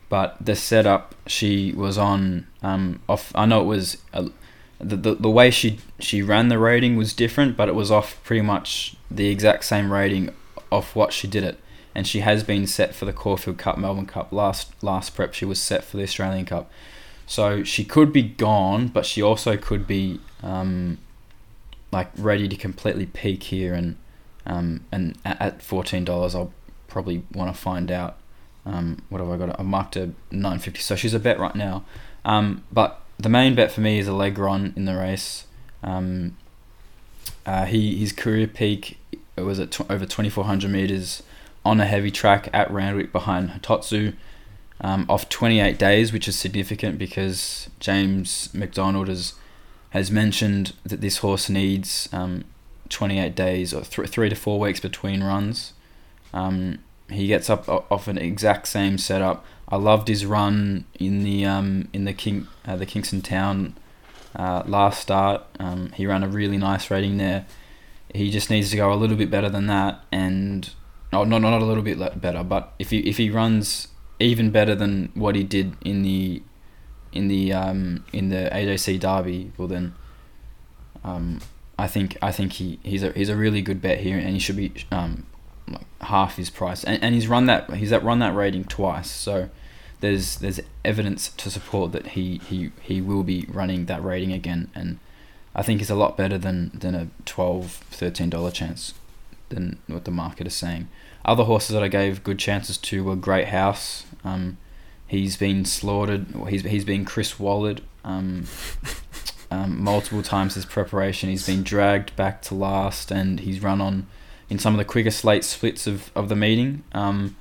but the setup she was on um, off. I know it was a, the, the the way she she ran the rating was different, but it was off pretty much the exact same rating off what she did it. And she has been set for the Caulfield Cup, Melbourne Cup. Last last prep, she was set for the Australian Cup. So she could be gone, but she also could be um, like ready to completely peak here. And um, and at, fourteen dollars, I'll probably want to find out. Um, what have I got? I marked her nine fifty, so she's a bet right now. Um, but the main bet for me is Allegron in the race. Um, uh, he his career peak it was at tw- over twenty four hundred meters on a heavy track at Randwick behind Hitotsu um, off 28 days, which is significant because James McDonald has has mentioned that this horse needs um, 28 days or th- three to four weeks between runs. Um, he gets up off an exact same setup. I loved his run in the um, in the King uh, the Kingston Town uh, last start. Um, he ran a really nice rating there. He just needs to go a little bit better than that, and oh, not not a little bit better, but if he if he runs even better than what he did in the in the um, in the AJC Derby, well then, um, I think I think he, he's a he's a really good bet here, and he should be um, like half his price, and, and he's run that he's that run that rating twice, so there's there's evidence to support that he, he, he will be running that rating again, and I think it's a lot better than than a 12 13 dollar chance than what the market is saying. Other horses that I gave good chances to were Great House. Um, he's been slaughtered. He's he's been Chris Walled um, [LAUGHS] um, multiple times his preparation. He's been dragged back to last, and he's run on in some of the quickest late splits of, of the meeting. Um,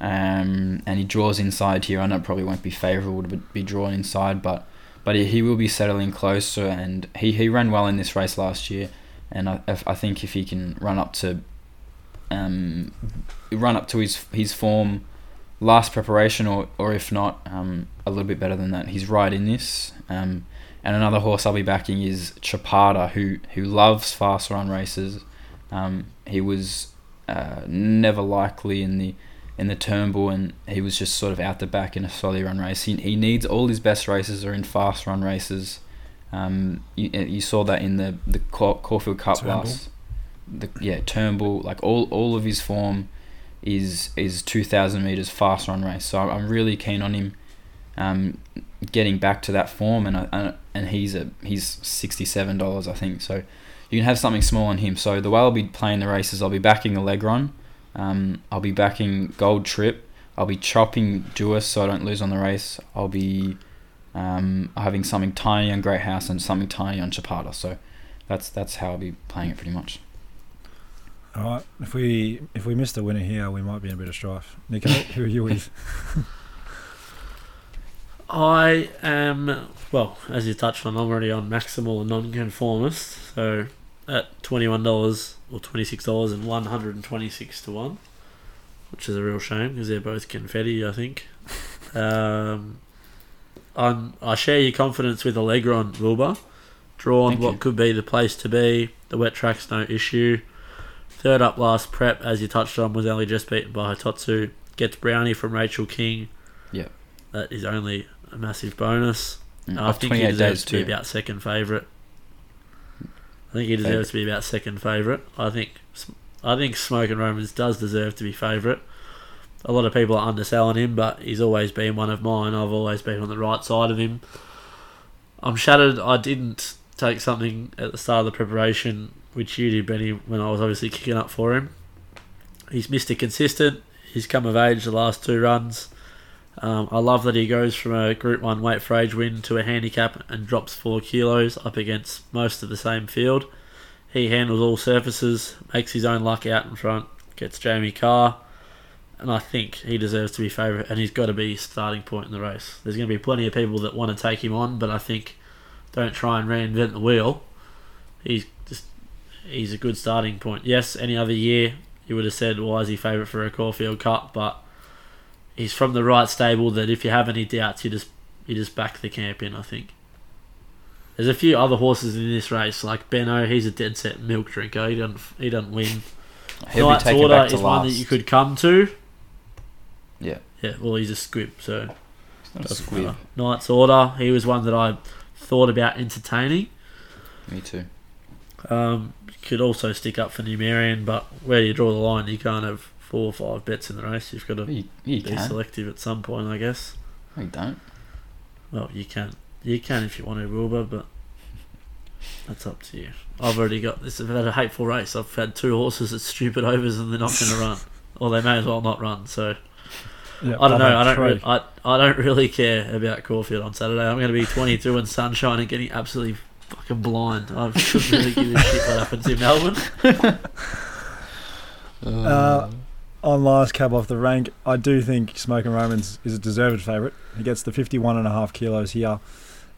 um, and he draws inside here. I know it probably won't be favourable to be drawn inside, but but he, he will be settling closer. And he, he ran well in this race last year, and I, I think if he can run up to um, run up to his his form last preparation, or or if not, um, a little bit better than that. He's right in this. Um, and another horse I'll be backing is Chapada, who who loves fast run races. Um, he was uh, never likely in the in the Turnbull, and he was just sort of out the back in a solid run race. He, he needs all his best races are in fast run races. Um, you, you saw that in the the Caul- Caulfield Cup Turnbull. last. The, yeah, Turnbull, like all all of his form is is two thousand meters fast run race. So I'm really keen on him um, getting back to that form, and I, and- and he's a he's sixty seven dollars I think. So you can have something small on him. So the way I'll be playing the races, I'll be backing Allegron, um, I'll be backing Gold Trip, I'll be chopping Duais so I don't lose on the race. I'll be um, having something tiny on Great House and something tiny on Chapada. So that's that's how I'll be playing it pretty much. All right. If we if we miss the winner here, we might be in a bit of strife. Nico, who are you with? [LAUGHS] [LAUGHS] I am well, as you touched on, I'm already on maximal and non-conformist. So at twenty one dollars or twenty six dollars and one hundred and twenty six to one, which is a real shame because they're both confetti. I think. [LAUGHS] Um, I'm, I share your confidence with Allegron Wilbur. Drawn Thank what you. could be the place to be. The wet track's no issue. Third up last prep, as you touched on, was only just beaten by Hitotsu. Gets Brownie from Rachel King. Yep. That is only a massive bonus. Mm, I think he deserves days to be about second favourite. I think he deserves to be about second favourite. I think I think Smokin' Romans does deserve to be favourite. A lot of people are underselling him, but he's always been one of mine. I've always been on the right side of him. I'm shattered. I didn't take something at the start of the preparation, which you did, Benny, when I was obviously kicking up for him. He's Mr. Consistent. He's come of age the last two runs. Um, I love that he goes from a Group 1 weight for age win to a handicap and drops 4 kilos up against most of the same field. He handles all surfaces, makes his own luck out in front, gets Jamie Kah. and I think he deserves to be favourite, and he's got to be starting point in the race. There's going to be plenty of people that want to take him on, but I think don't try and reinvent the wheel. He's just he's a good starting point. Yes, any other year you would have said why is he favourite for a Caulfield Cup, but he's from the right stable. That if you have any doubts, you just you just back the camp in. I think. There's a few other horses in this race, like Benno. He's a dead set milk drinker. He doesn't he doesn't win. He'll Knight's Order is to one that you could come to. Yeah. Yeah, well, he's a squib, so a squib. matter. Knight's Order, he was one that I thought about entertaining. Me too. Um, could also stick up for Numerian, but where do you draw the line? You can't have four or five bets in the race. You've got to You, you be can. selective at some point, I guess. No, you don't. Well, you can. You can if you want to, Wilbur, but [LAUGHS] that's up to you. I've already got this. I've had a hateful race. I've had two horses at stupid overs and they're not going to run. [LAUGHS] Or they may as well not run, so... Yeah, I don't know. I've I had don't. Re- I, I don't really care about Caulfield on Saturday. I'm going to be 22 and sunshine and getting absolutely fucking blind. I shouldn't really give a shit what happens in Melbourne. [LAUGHS] Uh, on last cab off the rank, I do think Smoking Romans is a deserved favourite. He gets the 51 and a half kilos here.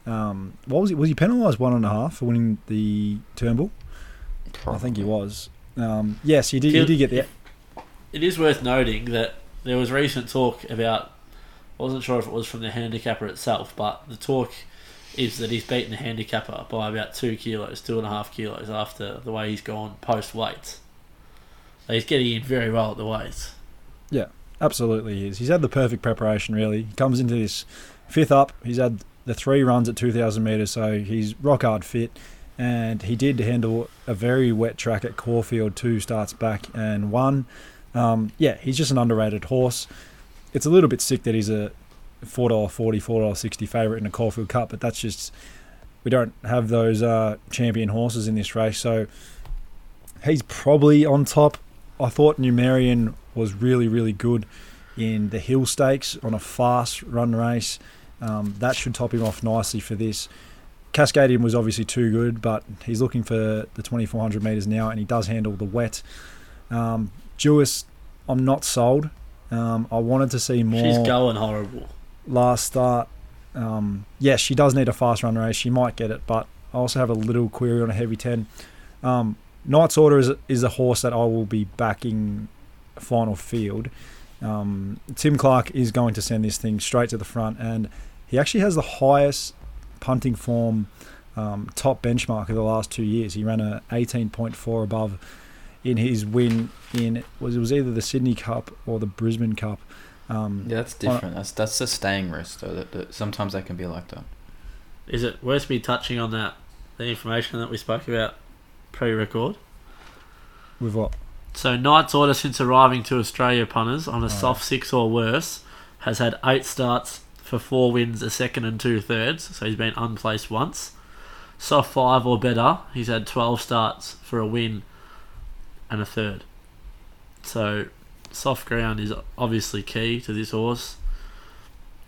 Um, what was he? Was he penalised one and a half for winning the Turnbull? I think he was. Um, yes, he did. He did get the. It is worth noting that there was recent talk about. I wasn't sure if it was from the handicapper itself, but the talk is that he's beaten the handicapper by about two kilos, two and a half kilos after the way he's gone post weights. He's getting in very well at the weights. Yeah, absolutely, he is. He's had the perfect preparation. Really, he comes into this fifth up. He's had the three runs at 2,000 metres, so he's rock hard fit. And he did handle a very wet track at Caulfield two starts back and won. Um, yeah, he's just an underrated horse. It's a little bit sick that he's a four dollar forty, four dollar sixty favourite in a Caulfield Cup, but that's just we don't have those uh, champion horses in this race, so he's probably on top. I thought Numerian was really, really good in the hill stakes on a fast run race. Um, that should top him off nicely for this. Cascadian was obviously too good, but he's looking for the 2400 metres now, and he does handle the wet. Um, Duais, I'm not sold. Um, I wanted to see more She's going horrible. last start. Um, yes, she does need a fast run race. She might get it, but I also have a little query on a heavy 10. Um, Knight's Order is, is a horse that I will be backing final field. Um, Tim Clark is going to send this thing straight to the front, and he actually has the highest punting form um, top benchmark of the last two years. He ran a 18.4 above in his win in was it was either the Sydney Cup or the Brisbane Cup. Um, Yeah, that's different. That's that's a staying risk though. That, that sometimes they can be like that. Is it worth me touching on that, the information that we spoke about pre-record? With what? So Knight's Order since arriving to Australia punters on a Oh. soft six or worse has had eight starts for four wins, a second and two thirds. So he's been unplaced once. Soft five or better, he's had twelve starts for a win and a third. So soft ground is obviously key to this horse.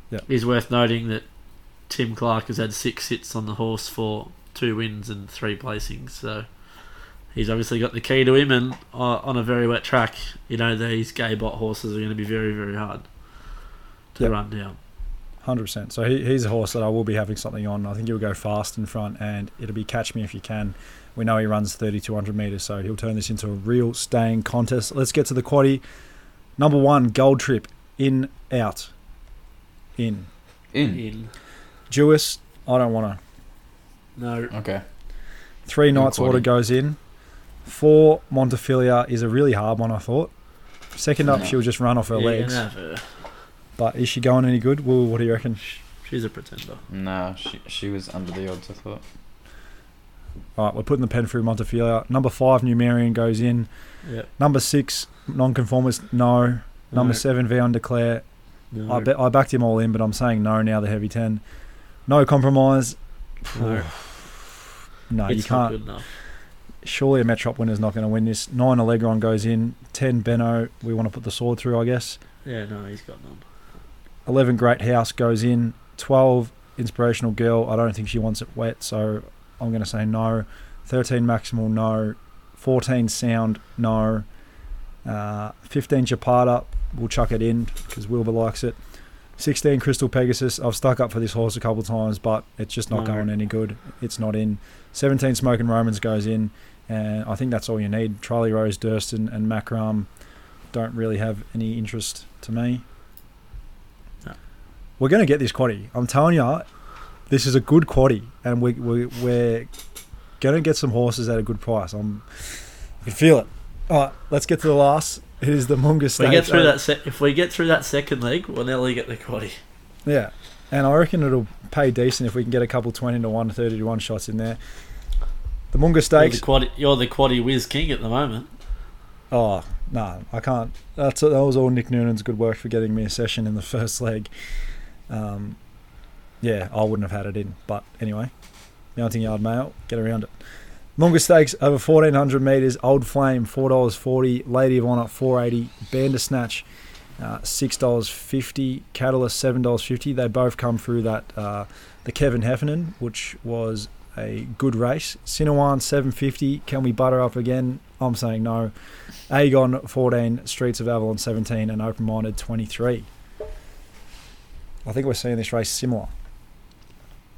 Yeah. It is worth noting that Tim Clark has had six hits on the horse for two wins and three placings. So he's obviously got the key to him, and uh, on a very wet track, you know these gay bot horses are going to be very, very hard to Yep. run down. Hundred percent. So he, he's a horse that I will be having something on. I think he'll go fast in front, and it'll be catch me if you can. We know he runs thirty two hundred meters, so he'll turn this into a real staying contest. Let's get to the quaddy. Number one, Gold Trip, in, out, in. In. In Duais, I don't want to. no, Okay. Three In Knights Order quaddy. goes in. Four Montefilia is a really hard one. I thought. Second up, No. she'll just run off her yeah, legs. gonna have her. But is she going any good? Well, what do you reckon? She's a pretender. No, she she was under the odds. I thought. All right, we're putting the pen through Montefilia. Number five, Numerian goes in. Yep. Number six, Nonconformist, no. Number No. seven, Vow and Declare. No. I bet I backed him all in, but I'm saying no now. The heavy ten, no compromise. No. No, you it's not can't. Surely a Metrop winner's not going to win this. Nine Allegron goes in. Ten Benno. We want to put the sword through, I guess. Yeah, no, he's got none. Eleven Great House goes in. Twelve Inspirational Girl. I don't think she wants it wet, so I'm going to say no. Thirteen Maximal, no. Fourteen Sound, no. Uh, Fifteen Chapada. we'll chuck it in because Wilbur likes it. 16 Crystal Pegasus. I've stuck up for this horse a couple times, but it's just not No. going any good. It's not in. 17 Smoking Romans goes in, and I think that's all you need. Charlie Rose, Durston, and Macram don't really have any interest to me. No. We're going to get this quaddy. I'm telling you, this is a good quaddy, and we, we, we're going to get some horses at a good price. I'm, I can feel it. All right, let's get to the last. It is the Moonga If we get through that, se- if we get through that second leg, we'll nearly get the quaddy. Yeah, and I reckon it'll pay decent if we can get a couple twenty to one, 30 to one shots in there. The Moonga You're the, Stakes. quaddy, you're the quaddy whiz king at the moment. Oh no, I can't. That's that was all Nick Noonan's good work for getting me a session in the [LAUGHS] first leg. Um, yeah, I wouldn't have had it in, but anyway, mounting yard mail, get around it. Moonga Stakes over fourteen hundred meters. Old Flame four dollars forty. Lady of four eighty. Bandersnatch uh, six dollars fifty. Catalyst seven dollars fifty. They both come through that uh, the Kevin Heffernan, which was a good race. Sinawann seven fifty. Can we butter up again? I'm saying no. Aegon 14, Streets of Avalon 17, and Open Minded 23. I think we're seeing this race similar.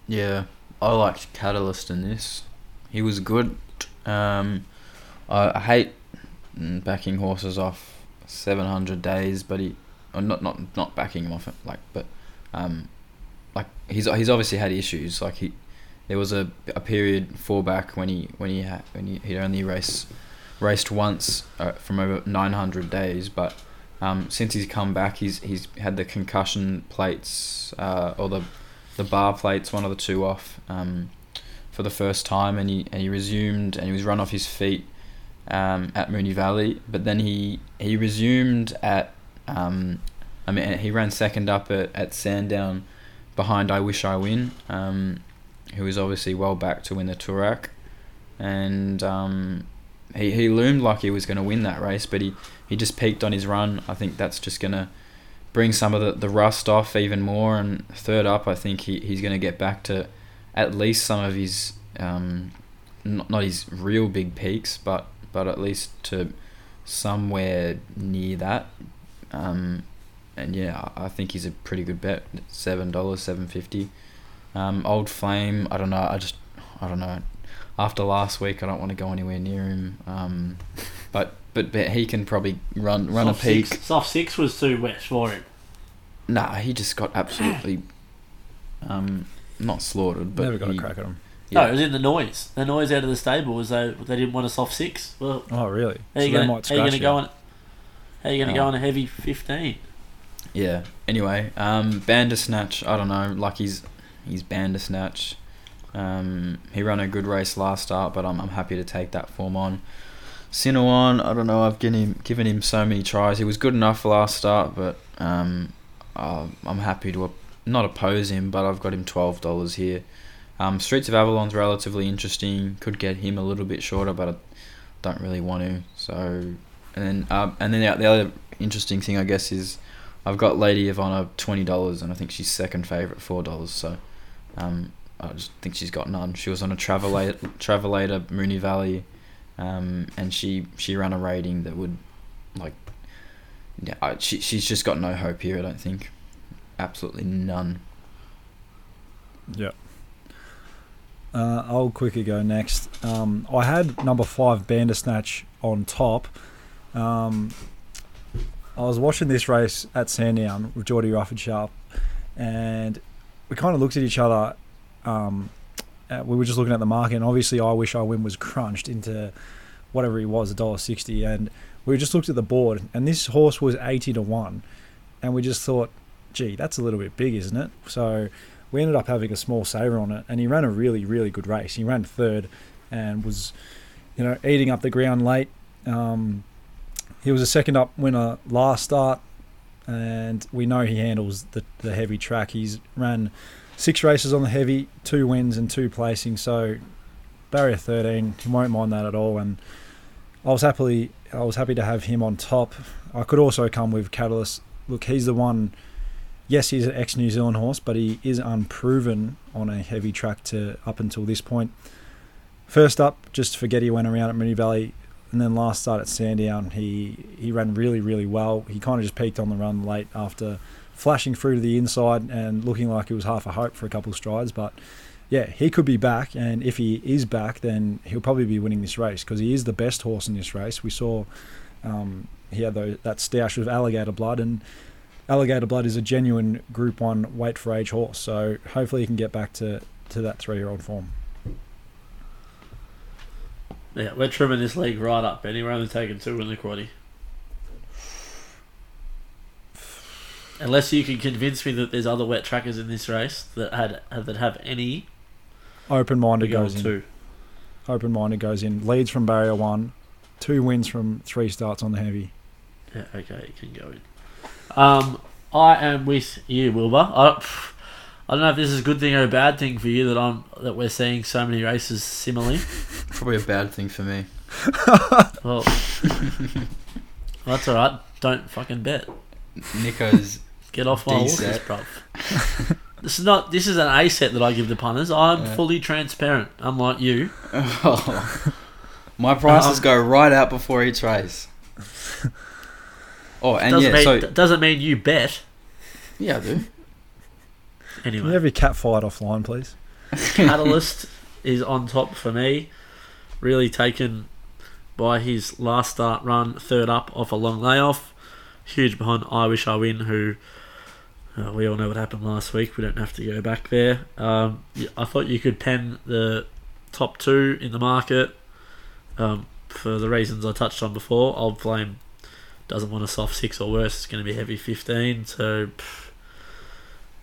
Yeah, I liked Catalyst in this. He was good. Um, I, hate backing horses off 700 days, but he, or not not not backing him off like, but um, like he's he's obviously had issues. Like he, there was a, a period fall back when he when he had when he he'd only race raced once uh, from over 900 days, but um, since he's come back, he's he's had the concussion plates uh, or the the bar plates, one of the two off um, for the first time, and he and he resumed and he was run off his feet um, at Moonee Valley, but then he he resumed at um, I mean he ran second up at, at Sandown behind I Wish I Win, um, who is obviously well back to win the Toorak, and um, he he loomed like he was going to win that race, but he he just peaked on his run. I think that's just going to bring some of the, the rust off even more. And third up, I think he, he's going to get back to at least some of his, um, not, not his real big peaks, but, but at least to somewhere near that. Um, and yeah, I think he's a pretty good bet. Seven dollars, seven fifty. Um, Old Flame, I don't know. I just, I don't know. After last week, I don't want to go anywhere near him. Um, [LAUGHS] but but but he can probably run run soft a peak. Six, soft six was too wet for him. Nah, he just got absolutely, um, not slaughtered, but Never got he, a crack at him. No, it was in the noise. The noise out of the stable was they they didn't want a soft six. Well, Oh, really? how So you they gonna, might how you gonna you. go on? How are you gonna go Oh. on a heavy fifteen? Yeah. Anyway, um, Bandersnatch. I don't know. Like he's he's Bandersnatch. Um, he ran a good race last start, but I'm I'm happy to take that form on. Sinawann, I don't know. I've given him given him so many tries. He was good enough last start, but um, uh, I'm happy to op- not oppose him. But I've got him twelve dollars here. Um, Streets of Avalon's relatively interesting. Could get him a little bit shorter, but I don't really want to. So, and then um, and then the, the other interesting thing I guess is I've got Lady of Honor twenty dollars, and I think she's second favorite four dollars. So, um, I just think she's got none. She was on a Travelator, Travelator Moonee Valley, um, and she she ran a rating that would, like, yeah, I, she she's just got no hope here. I don't think, absolutely none. Yeah. Uh, I'll quickly go next. Um, I had number five Bandersnatch on top. Um, I was watching this race at Sandown with Geordie Rufford Sharp, and we kind of looked at each other. Um, uh, we were just looking at the market, and obviously, I wish I win was crunched into whatever he was, a dollar sixty, and we just looked at the board, and this horse was eighty to one, and we just thought, gee, that's a little bit big, isn't it? So we ended up having a small saver on it, and he ran a really, really good race. He ran third, and was, you know, eating up the ground late. Um, he was a second up winner last start, and we know he handles the the heavy track. He's ran six races on the heavy, two wins and two placings. So barrier thirteen, he won't mind that at all. And I was happily, I was happy to have him on top. I could also come with Catalyst. Look, he's the one yes, he's an ex New Zealand horse, but he is unproven on a heavy track to up until this point. First up, just forget he went around at Moonee Valley. And then last start at Sandown, he he ran really really well. He kind of just peaked on the run late after flashing through to the inside and looking like it was half a hope for a couple strides, but. Yeah, he could be back, and if he is back, then he'll probably be winning this race because he is the best horse in this race. We saw um, he had those, that stoush of alligator blood, and alligator blood is a genuine Group One weight for age horse. So hopefully he can get back to, to that three year old form. Yeah, we're trimming this league right up, Benny. We're only taking two in the quaddy. Unless you can convince me that there's other wet trackers in this race that had that have any open minded go goes in. two. Open minded goes in. Leads from barrier one. Two wins from three starts on the heavy. Yeah, okay, it can go in. Um, I am with you, Wilbur. I, pff, I don't know if this is a good thing or a bad thing for you that I'm that we're seeing so many races similarly. [LAUGHS] Probably a bad thing for me. [LAUGHS] Well, that's all right. Don't fucking bet. Nico's [LAUGHS] Get off my horses, bruv. this is not. This is an A set that I give the punters. I'm Yeah. fully transparent, unlike you. my prices Um, go right out before each race. Oh, and doesn't yeah, mean so doesn't mean you bet. yeah, I do. Can Anyway, you have your cat fight offline, please? [LAUGHS] Catalyst is on top for me. Really taken by his last start run, third up off a long layoff. Huge behind I Wish I Win, who uh, we all know what happened last week. We don't have to go back there. Um, y- I thought you could pen the top two in the market um, for the reasons I touched on before. Old Flame doesn't want a soft six or worse. It's going to be heavy 15, so pff,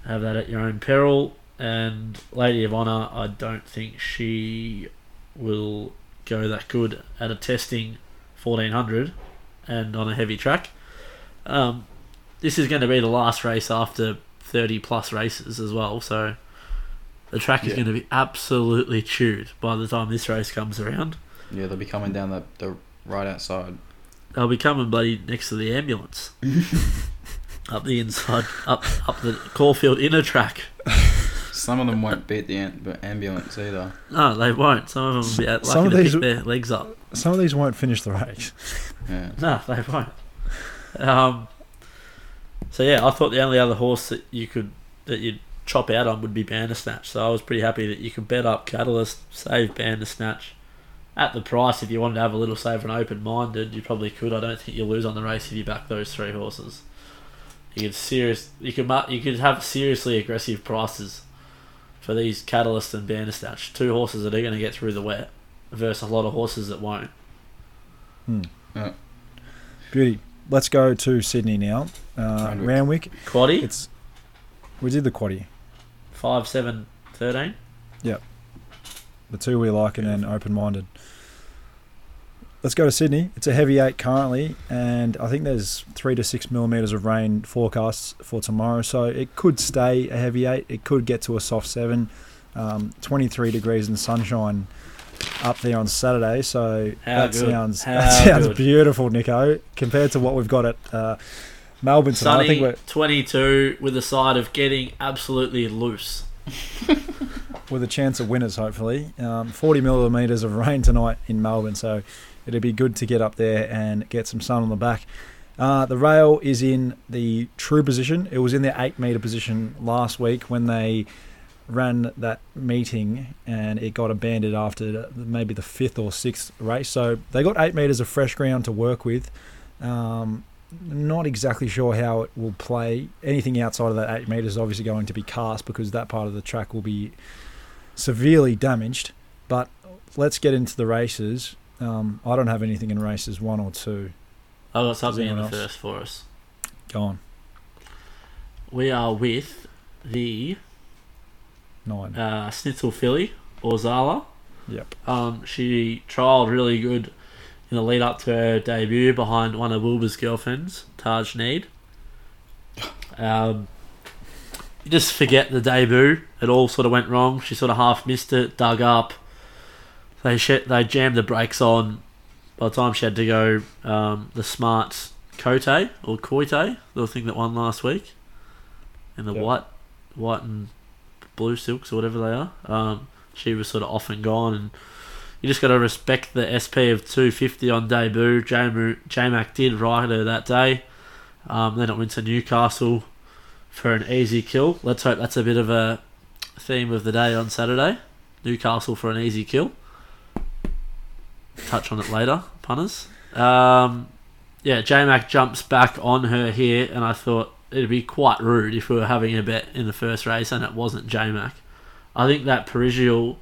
have that at your own peril. And Lady of Honor, I don't think she will go that good at a testing 1400 and on a heavy track. Um, this is going to be the last race after 30 plus races as well, so the track is Yeah. going to be absolutely chewed by the time this race comes around. Yeah, they'll be coming down the, the right outside. They'll be coming bloody next to the ambulance. [LAUGHS] up the inside, up up the Caulfield inner track. Some of them won't beat the am- ambulance either. No, they won't. Some of them will be lucky Some of to these- pick their legs up. Some of these won't finish the race. Yeah. No, they won't. Um, so yeah, I thought the only other horse that you could that you'd chop out on would be Bandersnatch. So I was pretty happy that you could bet up Catalyst, save Bandersnatch at the price. If you wanted to have a little save and open minded, you probably could. I don't think you'll lose on the race if you back those three horses. You could serious, you could you could have seriously aggressive prices for these Catalyst and Bandersnatch, two horses that are going to get through the wet, versus a lot of horses that won't. Beauty. Let's go to Sydney now. Uh, Randwick. Randwick. Quaddy It's we did the quaddy, five seven thirteen. Yep. the two we like, and then open minded. Let's go to Sydney. It's a heavy eight currently, and I think there's three to six millimeters of rain forecasts for tomorrow. So it could stay a heavy eight. It could get to a soft seven. Um, 23 degrees and sunshine up there on Saturday. So How that good. sounds How that sounds good. beautiful, Nico. Compared to what we've got at uh, Melbourne tonight, I think Sunny we're 22 with a side of getting absolutely loose. [LAUGHS] with a chance of winners, hopefully. Um, 40 millimetres of rain tonight in Melbourne, so it'd be good to get up there and get some sun on the back. Uh, the rail is in the true position. It was in the 8 metre position last week when they ran that meeting and it got abandoned after maybe the fifth or sixth race. So they got 8 metres of fresh ground to work with. Um, not exactly sure how it will play. Anything outside of that 8 metres is obviously going to be cast because that part of the track will be severely damaged. But let's get into the races. Um, I don't have anything in races one or two. I've got something in the else? first for us. Go on, We are with the nine. uh, Snitzel filly, Orzala. Yep. Um, she trialled really good in the lead up to her debut behind one of Wilbur's girlfriends, Taj Need. [SIGHS] Um, you just forget the debut. It all sort of went wrong. She sort of half missed it, dug up. They sh- they jammed the brakes on. By the time she had to go, um, the smart Cote or Coite, the thing that won last week, in the Yep. white, white and blue silks or whatever they are. Um, she was sort of off and gone, and you just got to respect the SP of 250 on debut. J Mac did ride her that day. Um, then it went to Newcastle for an easy kill. Let's hope that's a bit of a theme of the day on Saturday. Newcastle for an easy kill. Touch on it later, punters. Um, yeah, J Mac jumps back on her here, and I thought it'd be quite rude if we were having a bet in the first race and it wasn't J Mac. I think that Parisial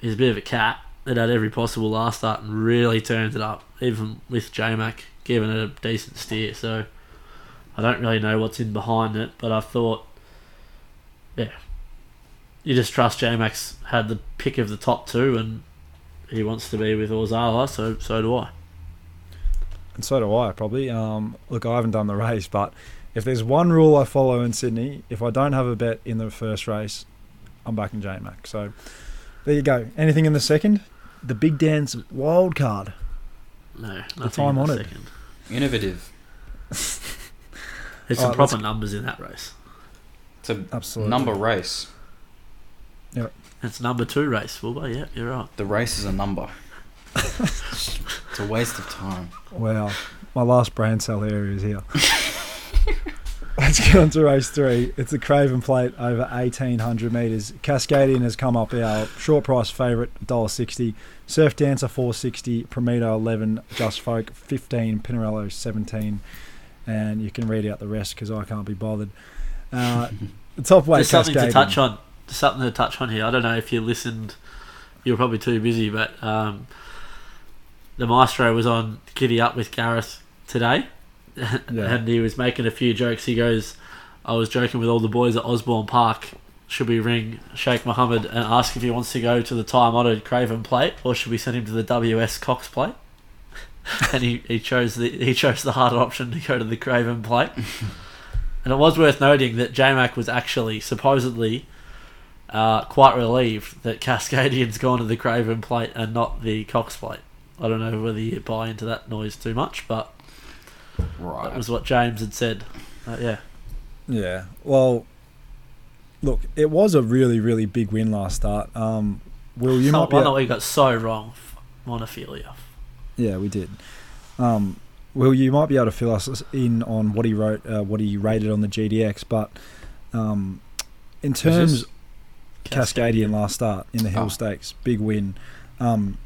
is a bit of a cat that had every possible last start and really turned it up, even with J Mac giving it a decent steer. So I don't really know what's in behind it, but I thought, yeah, you just trust J Max had the pick of the top two, and he wants to be with Orzala, so so do I. And so do I, probably. Um, look, I haven't done the race, but if there's one rule I follow in Sydney, if I don't have a bet in the first race, I'm backing J Mac. So there you go. Anything in the second? The Big Dance wild card. No, The nothing time in on the it. Innovative. There's some Alright, let's- proper numbers in that race. It's a Absolutely. number race. It's number two race, Fulba. Yeah, you're right. The race is a number. it's a waste of time. Wow. My last brain cell area is here. Let's get on to race three. It's a Craven Plate over 1800 metres. Cascadian has come up our short price favourite, $1.60. Surf Dancer 460, Prometo 11, Just Folk 15, Pinarello 17. And you can read out the rest because I can't be bothered. Uh, the top weight Just something Cascadian. to touch on. Something to touch on here. I don't know if you listened. You were probably too busy, but um, the maestro was on Kitty Up with Gareth today, [LAUGHS] Yeah. and he was making a few jokes. He goes, "I was joking with all the boys at Osborne Park. Should we ring Sheikh Mohammed and ask if he wants to go to the time-honoured Craven Plate, or should we send him to the WS Cox Plate?" [LAUGHS] and he, he chose the he chose the harder option to go to the Craven Plate. [LAUGHS] And it was worth noting that J-Mac was actually supposedly uh, quite relieved that Cascadian's gone to the Craven plate and not the Cox plate. I don't know whether you buy into that noise too much, but Right. that was what James had said. Uh, yeah. Yeah. Well, look, it was a really, really big win last start. Um, Will, you [LAUGHS] might be. I know we got so wrong. Monophilia. Yeah, we did. Um, Will, you might be able to fill us in on what he wrote, uh, what he rated on the GDX, but um, in terms this? Cascadian last start in the Hill Oh. Stakes, big win. Um,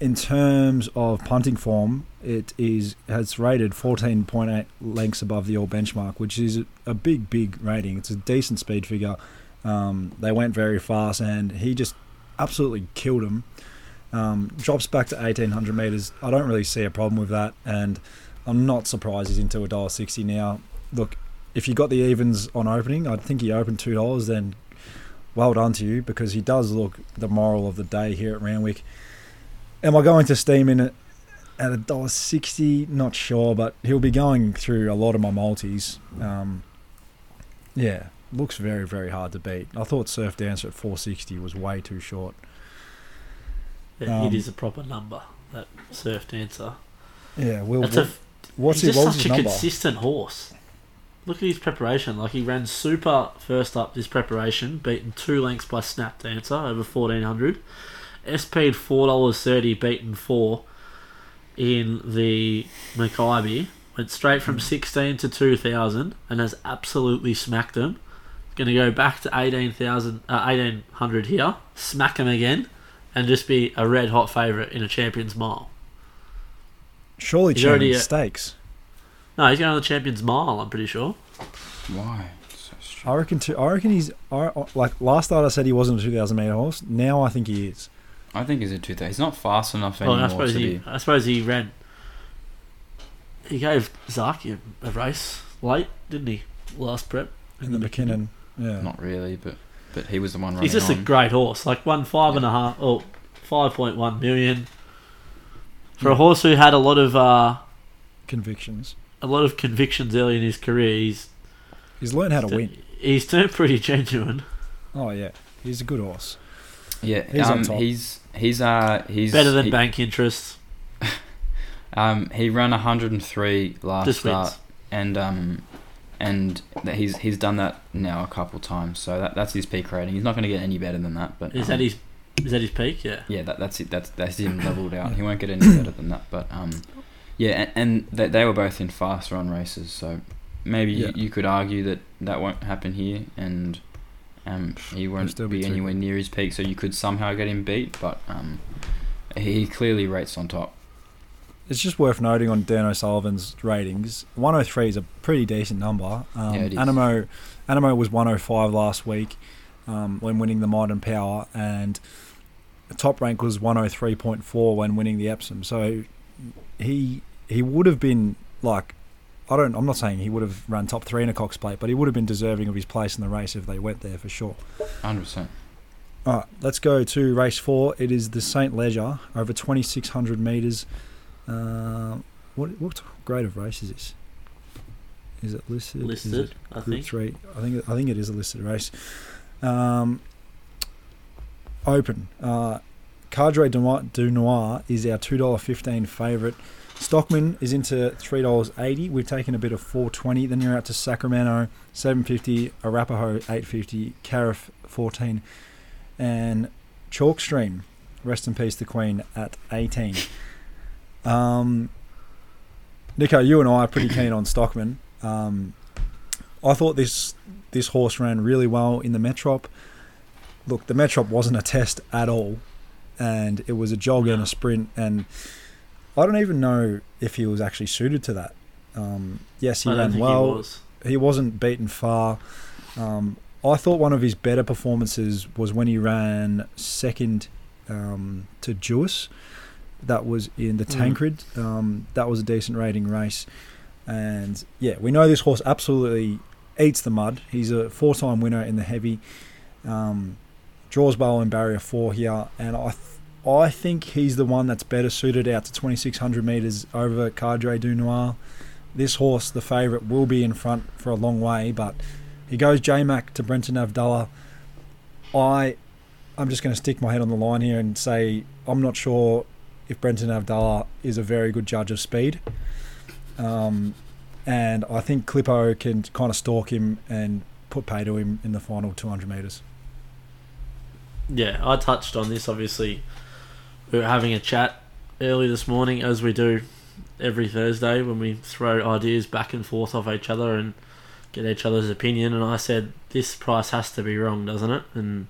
in terms of punting form, it is has rated 14.8 lengths above the all benchmark, which is a, big, big rating. It's a decent speed figure. Um, they went very fast, and he just absolutely killed him. Um, drops back to 1800 meters. I don't really see a problem with that, and I'm not surprised he's into a dollar sixty now. Look, if you got the evens on opening, I think he opened two dollars. Then, well done to you because he does look the moral of the day here at Randwick. Am I going to steam in it at a dollar sixty? Not sure, but he'll be going through a lot of my multis. Um, yeah, looks very very hard to beat. I thought Surf Dancer at four sixty was way too short. Yeah, Um, it is a proper number. That surf dancer. Yeah, Will. That's a, what's he's his, just such a number? consistent horse. Look at his preparation. Like he ran super first up this preparation, beaten two lengths by Snap Dancer over fourteen hundred. SP'd four dollars thirty, beaten four in the Mackay. Went straight from sixteen to two thousand and has absolutely smacked them. Going to go back to eighteen thousand, uh, eighteen hundred here, smack him again, and just be a red hot favourite in a Champions Mile. Surely He's already a- Stakes. No, he's going to the Champions Mile. I'm pretty sure. Why? So strange. I reckon. Too, I reckon he's. I, like last start, I said he wasn't a two thousand meter horse. Now I think he is. I think he's a 2,000. He's not fast enough Well, anymore I suppose to he. be. I suppose he ran. He gave Zaaki a, a race late, didn't he? Last prep In the Mackinnon. Yeah. Not really, but but he was the one running He's just a great horse. Like one five and a half, oh, five point one million for a horse who had a lot of uh, Convictions. A lot of convictions early in his career. He's He's learned how to win. he's turned pretty genuine. Oh yeah, he's a good horse. yeah, he's on um, top. he's he's uh he's Better than he, bank interest. [LAUGHS] Um, he ran 103 last Just start, wins. and um, and he's he's done that now a couple times. So that that's his peak rating. He's not going to get any better than that. But Is um, that his Is that his peak? Yeah. Yeah, that, that's it. That's that's him [COUGHS] leveled out. He won't get any [COUGHS] better than that. But um, yeah, and, and they, they were both in fast run races, so maybe Yeah. you, you could argue that that won't happen here, and um, he won't be be anywhere near his peak. So you could somehow get him beat, but um, he clearly rates on top. It's just worth noting on Dan O'Sullivan's ratings. 103 is a pretty decent number. Um, Yeah, it is. Anamoe, Anamoe was 105 last week um, when winning the Modern Power, and the top rank was 103.4 when winning the Epsom. So he he would have been like I don't I'm not saying he would have run top three in a Cox Plate, but he would have been deserving of his place in the race if they went there for sure. Hundred percent. All right, let's go to race four. It is the St. Leger over 2,600 metres. Um, what what grade of race is this? Is it listed? Is Listed, it I Group think. three. I think I think it is a listed race. Um, open. Uh, Cadre du Noir, du Noir is our two dollar fifteen favourite. Stockman is into three dollars eighty. We've taken a bit of four twenty. Then you're out to Sacramento seven fifty, Arapaho eight fifty, Cariff fourteen, and Chalkstream. Rest in peace, the Queen at eighteen. Um, Nico, you and I are pretty keen on Stockman. Um, I thought this this horse ran really well in the Metrop. Look, the Metrop wasn't a test at all, and it was a jog and a sprint, and I don't even know if he was actually suited to that. Um, yes, he ran well. he was. Wasn't beaten far. Um, I thought one of his better performances was when he ran second um, to Duais. That was in the Mm. Tancred. Um, that was a decent rating race. And yeah, we know this horse absolutely eats the mud. He's a four time winner in the heavy. Um, draws bowl in barrier four here. And I, th- I think he's the one that's better suited out to 2600 metres over Cadre du Noir this horse, the favourite, will be in front for a long way, but he goes J Mac to Brenton Avdulla. I, I'm just going to stick my head on the line here and say I'm not sure if Brenton Avdulla is a very good judge of speed. Um, and I think Clippo can kind of stalk him and put pay to him in the final 200 metres. Yeah, I touched on this. Obviously, we were having a chat early this morning, as we do every Thursday when we throw ideas back and forth off each other and get each other's opinion. And I said, "This price has to be wrong, doesn't it?" And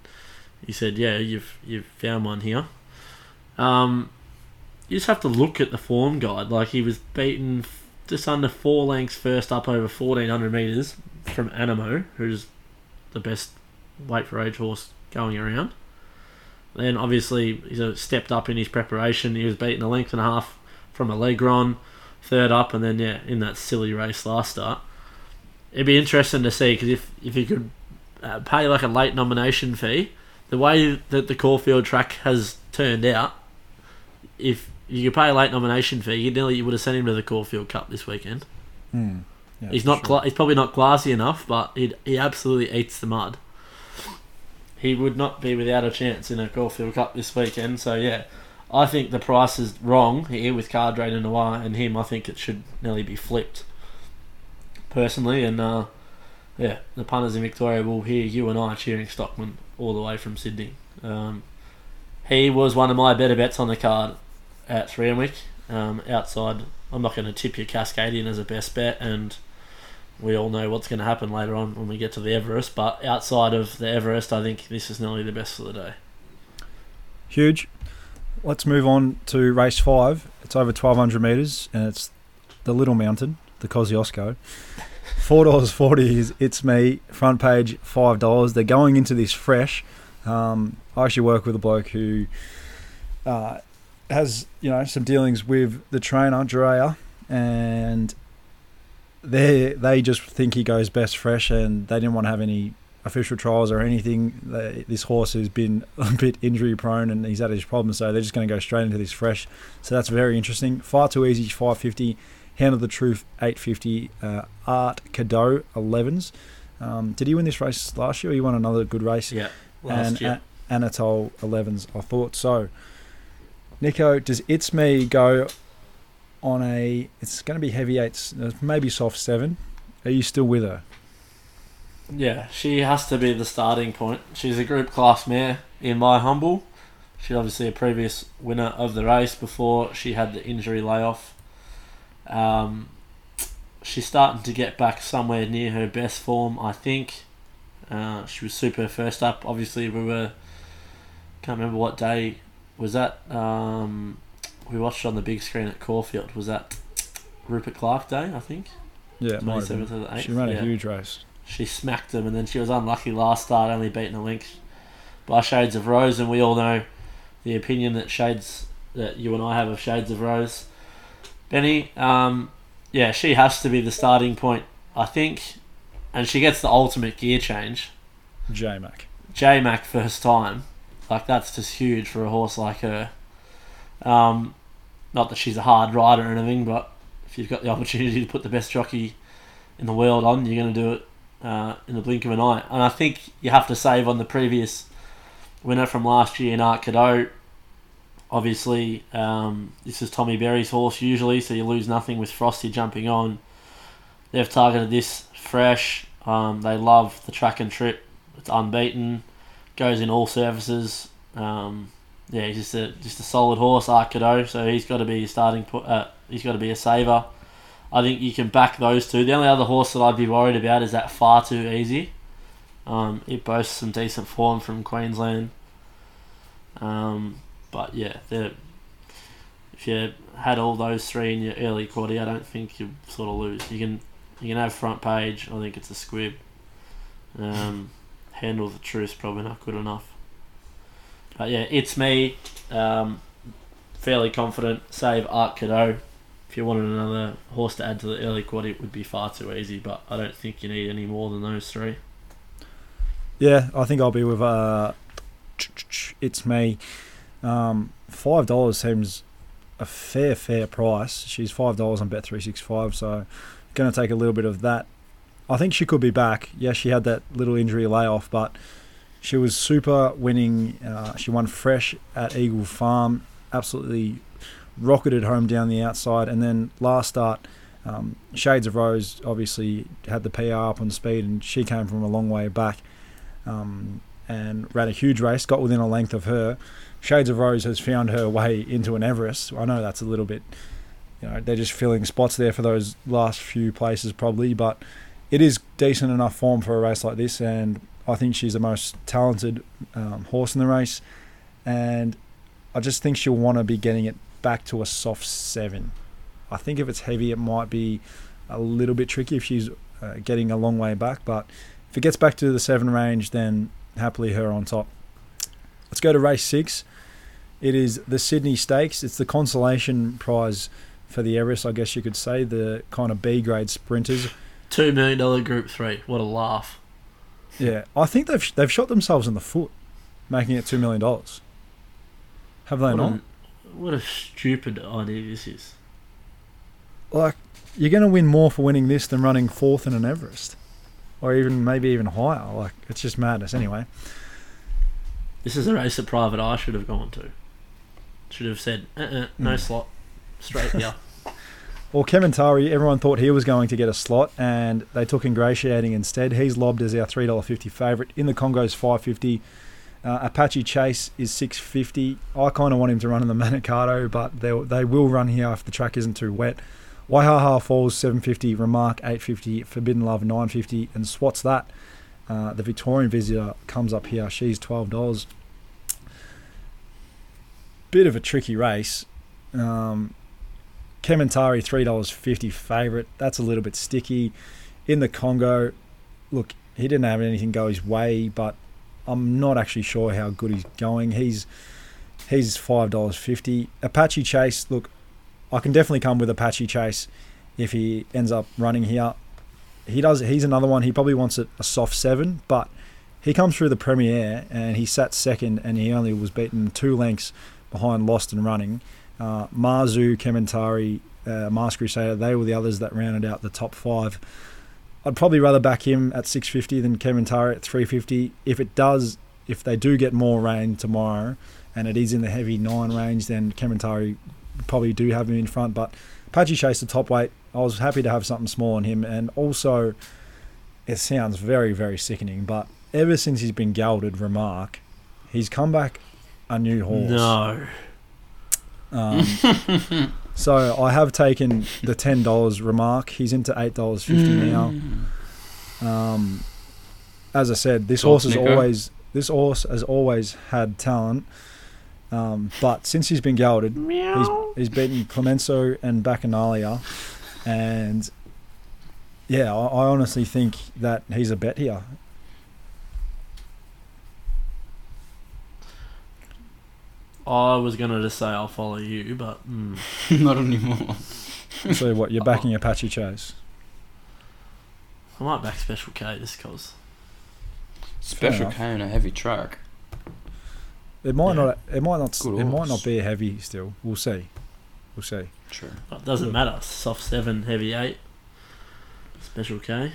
he said, "Yeah, you've you've found one here." Um, you just have to look at the form guide. Like he was beaten just under four lengths first up over fourteen hundred meters from Anamoe, who's the best weight for age horse going around. Then obviously he's uh, stepped up in his preparation. He was beaten a length and a half from Alegron, third up, and then yeah, in that silly race last start. It'd be interesting to see because if if you could uh, pay like a late nomination fee, the way that the Caulfield track has turned out, if you could pay a late nomination fee, you nearly you would have sent him to the Caulfield Cup this weekend. Hmm. Yeah, He's not. sure. Cla- he's probably not classy enough, but he he absolutely eats the mud. He would not be without a chance in a Caulfield Cup this weekend. So yeah, I think the price is wrong here with Cardre de Noir and him. I think it should nearly be flipped. Personally, and uh, yeah, the punters in Victoria will hear you and I cheering Stockman all the way from Sydney. Um, he was one of my better bets on the card at Three Threonwick. Um, outside, I'm not going to tip your Cascadian as a best bet, and we all know what's going to happen later on when we get to the Everest. But outside of the Everest, I think this is nearly the best for the day. Huge. Let's move on to race five. It's over 1,200 metres and it's the Little Mountain, the Kosciuszko. $4.40 is It's Me, front page $5. They're going into this fresh. Um, I actually work with a bloke who uh, has, you know, some dealings with the trainer, Drea, and they they just think he goes best fresh and they didn't want to have any official trials or anything. They, this horse has been [LAUGHS] a bit injury prone and he's had his problems, so they're just going to go straight into this fresh. So that's very interesting. Far too easy, 550. Hand of the Truth, 850. Uh, Art Cadeau, 11s. Um, did he win this race last year or he won another good race? Yeah, last and year. A- Anatole 11s, I thought so. Nico, does It's Me go on a. It's going to be heavy eights, uh, maybe soft seven. Are you still with her? Yeah, she has to be the starting point. She's a group class mare, in my humble. She's obviously a previous winner of the race before she had the injury layoff. Um, she's starting to get back somewhere near her best form, I think. Uh, she was super first up. Obviously, we were. Can't remember what day was that. Um, we watched on the big screen at Caulfield. Was that Rupert Clarke Day? I think. Yeah, have 27th of the 8th. She ran a yeah. huge race. She smacked them, and then she was unlucky last start, only beaten a length by Shades of Rose. And we all know the opinion that Shades that you and I have of Shades of Rose. Benny, um, yeah, she has to be the starting point, I think, and she gets the ultimate gear change. J Mac. J Mac first time, like that's just huge for a horse like her. Um, not that she's a hard rider or anything, but if you've got the opportunity to put the best jockey in the world on, you're going to do it uh, in the blink of an eye. And I think you have to save on the previous winner from last year in Art Cadeau. Obviously, um, this is Tommy Berry's horse usually, so you lose nothing with Frosty jumping on. They've targeted this fresh. Um, they love the track and trip. It's unbeaten. Goes in all surfaces. Um, yeah, he's just a just a solid horse, Art Cadeau. So he's got to be a starting. Uh, he's got to be a saver. I think you can back those two. The only other horse that I'd be worried about is that far too easy. Um, it boasts some decent form from Queensland. Um, but yeah, if you had all those three in your early quarter, I don't think you sort of lose. You can you can have front page. I think it's a squib. Um, handle the truth probably not good enough. But yeah, it's me. Um, fairly confident. Save Art Cadeau. If you wanted another horse to add to the early quad, it would be far too easy. But I don't think you need any more than those three. Yeah, I think I'll be with uh, it's me. Um, five dollars seems a fair, fair price. She's five dollars on Bet three six five, so going to take a little bit of that. I think she could be back. Yeah, she had that little injury layoff, but she was super winning. Uh, she won fresh at Eagle Farm, absolutely rocketed home down the outside, and then last start. Um, Shades of Rose obviously had the PR up on speed, and she came from a long way back um, and ran a huge race, got within a length of her. Shades of Rose has found her way into an Everest. I know that's a little bit, you know, they're just filling spots there for those last few places probably, but it is decent enough form for a race like this, and I think she's the most talented um, horse in the race, and I just think she'll want to be getting it back to a soft seven. I think if it's heavy, it might be a little bit tricky if she's uh, getting a long way back, but if it gets back to the seven range, then happily her on top. Let's go to race six. It is the Sydney Stakes. It's the consolation prize for the Everest, I guess you could say, the kind of B grade sprinters. Two million dollar Group Three. What a laugh! Yeah, I think they've they've shot themselves in the foot, making it two million dollars. Have they What not? a, what a stupid idea this is. Like, you're going to win more for winning this than running fourth in an Everest, or even maybe even higher. Like, it's just madness. Anyway, This is a race that Private Eye should have gone to. Should have said, uh-uh, no Mm. slot, straight here. [LAUGHS] Well, Kementari, everyone thought he was going to get a slot, and they took Ingratiating instead. He's lobbed as our three dollar fifty favourite. In the Congo's five fifty. Uh, Apache Chase is six fifty. I kind of want him to run in the [LAUGHS] Manikato, but they they will run here if the track isn't too wet. Waihaha Falls seven fifty. Remark eight fifty. Forbidden Love nine fifty. And Swats that. Uh, the Victorian visitor comes up here. She's twelve dollars. Bit of a tricky race. Um, Kementari three dollars fifty favourite. That's a little bit sticky. In the Congo, look, he didn't have anything go his way, but I'm not actually sure how good he's going. He's he's five dollars fifty. Apache Chase, look, I can definitely come with Apache Chase if he ends up running here. He does. He's another one. He probably wants it a soft seven, but he comes through the Premiere and he sat second, and he only was beaten two lengths behind Lost and Running. Uh, Mazu, Kementari, uh, Masked Crusader, they were the others that rounded out the top five. I'd probably rather back him at 650 than Kementari at 350. If it does, if they do get more rain tomorrow, and it is in the heavy nine range, then Kementari probably do have him in front. But Apache Chase the top weight. I was happy to have something small on him, and also it sounds very very sickening, but ever since he's been gelded, remark, he's come back a new horse. No. Um, [LAUGHS] so I have taken the ten dollars remark. He's into eight dollars fifty now. Um, as I said, this Thoughts, horse has Nico? always this horse has always had talent. Um, but since he's been gelded, he's, he's beaten Clemenceau and Bacchanalia, and yeah, I, I honestly think that he's a bet here. I was gonna just say I'll follow you, but mm, [LAUGHS] Not anymore. So what you're [LAUGHS] backing Apache Chase? I might back Special K just cause. Special. K on a heavy truck. It might Yeah. not. It might not. Good It might horse. not be a heavy. Still, we'll see. We'll see. True. It doesn't matter. Soft seven, heavy eight. Special K.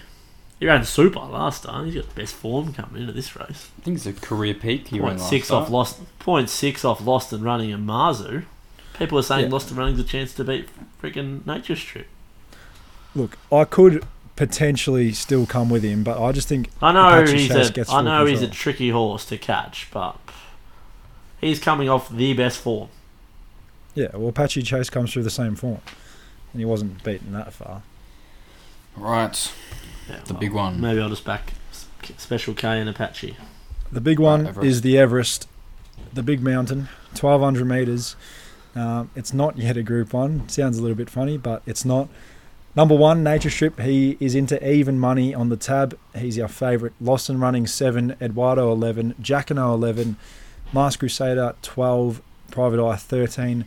He ran super last time. He's got the best form coming into this race. I think it's a career peak. He ran Point last six off start. lost. Point six off lost and running in Mazu. People are saying Yeah. lost and running's a chance to beat freaking Nature Strip. Look, I could potentially still come with him, but I just think I know Apache he's Chase a. gets I know he's a tricky horse to catch, but he's coming off the best form. yeah. Well, Apache Chase comes through the same form, and he wasn't beaten that far. Right. Yeah, The well, big one. Maybe I'll just back Special K and Apache. The big one Everest. is the Everest, the big mountain, 1200 meters. Um, it's not yet a Group One. Sounds a little bit funny, but it's not. Number one, Nature Strip. He is into even money on the tab. He's our favourite. Lost and Running seven, Eduardo eleven, Jacquinot eleven, Masked Crusader twelve, Private Eye thirteen,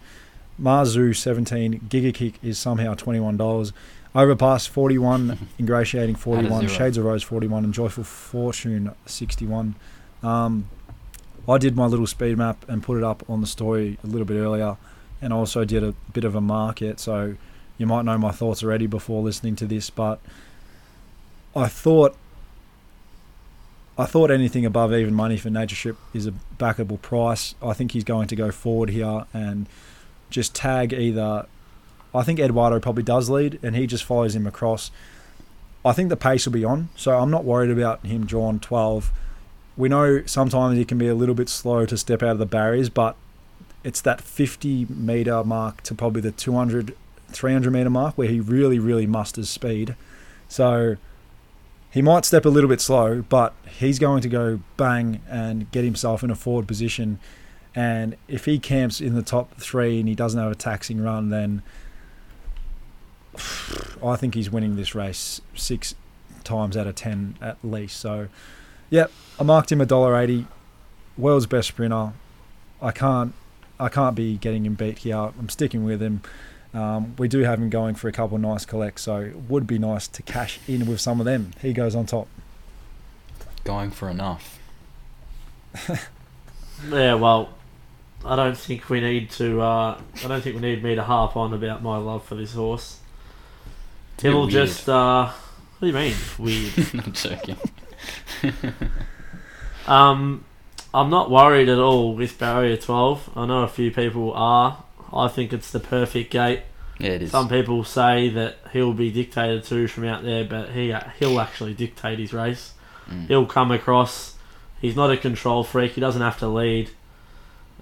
Mazu seventeen, Giga Kick is somehow twenty one dollars. Overpass forty one, [LAUGHS] Ingratiating 41, Shades of Rose forty one, and Joyful Fortune sixty one. Um, I did my little speed map and put it up on the story a little bit earlier, and I also did a bit of a market. So you might know my thoughts already before listening to this, but I thought I thought anything above even money for Nature Strip is a backable price. I think he's going to go forward here and just tag either. I think Eduardo probably does lead, and he just follows him across. I think the pace will be on, so I'm not worried about him drawing 12. We know sometimes he can be a little bit slow to step out of the barriers, but it's that 50 meter mark to probably the 200, 300 meter mark where he really, really musters speed. So he might step a little bit slow, but he's going to go bang and get himself in a forward position. And if he camps in the top three and he doesn't have a taxing run, then [SIGHS] I think he's winning this race six times out of ten at least. So, yep, I marked him a dollar eighty. World's best sprinter. I can't, I can't be getting him beat here. I'm sticking with him. Um, we do have him going for a couple nice collects, so it would be nice to cash in with some of them. He goes on top. Going for enough. [LAUGHS] Yeah, well, I don't think we need to. Uh, I don't think we need me to harp on about my love for this horse. It's a bit He'll weird. just. Uh, what do you mean [LAUGHS] weird? [LAUGHS] Not joking. [LAUGHS] Um, I'm not worried at all with barrier 12. I know a few people are. I think it's the perfect gate. Yeah, it is. Some people say that he'll be dictated to from out there, but he he'll actually dictate his race. Mm. He'll come across. He's not a control freak. He doesn't have to lead.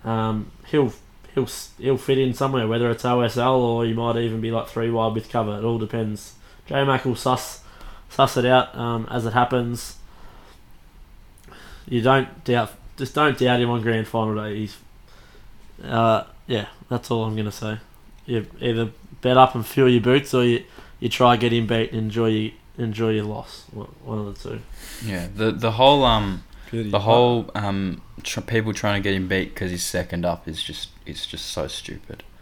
Um, he'll he'll he'll fit in somewhere, whether it's OSL or you might even be like three wide with cover. It all depends. J Mac will suss suss it out um, as it happens. You don't doubt, just don't doubt him on grand final day. He's, uh, yeah, that's all I'm gonna say. You either bet up and fill your boots, or you, you try get him beat and enjoy your, enjoy your loss. One one of the two. Yeah, the the whole um Beauty. the whole um tr- people trying to get him beat because he's second up is just it's just so stupid. [LAUGHS]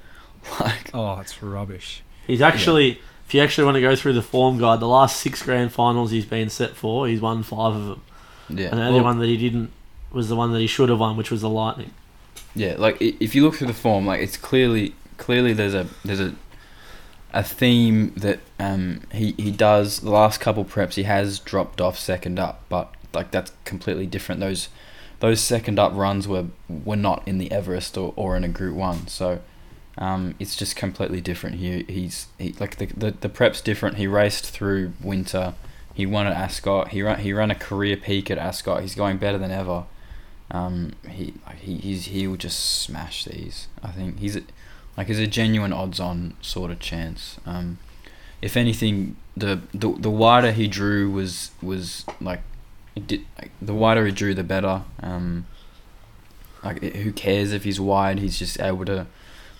Like Oh, it's rubbish. He's actually, if you actually want to go through the form guide, the last six grand finals he's been set for, he's won five of them, yeah, and the only well, one that he didn't was the one that he should have won, which was the Lightning. yeah. Like if you look through the form, like it's clearly clearly there's a there's a a theme that um he he does the last couple preps he has dropped off second up, but like that's completely different. Those those second up runs were were not in the Everest or, or in a Group One, so. Um, it's just completely different. He he's he, like the, the the prep's different. He raced through winter. He won at Ascot. He ran he ran a career peak at Ascot. He's going better than ever. Um, he he he's, he will just smash these. I think he's like he's a genuine odds-on sort of chance. Um, if anything, the, the the wider he drew was was like, it did, like the wider he drew, the better. Um, like who cares if he's wide? He's just able to.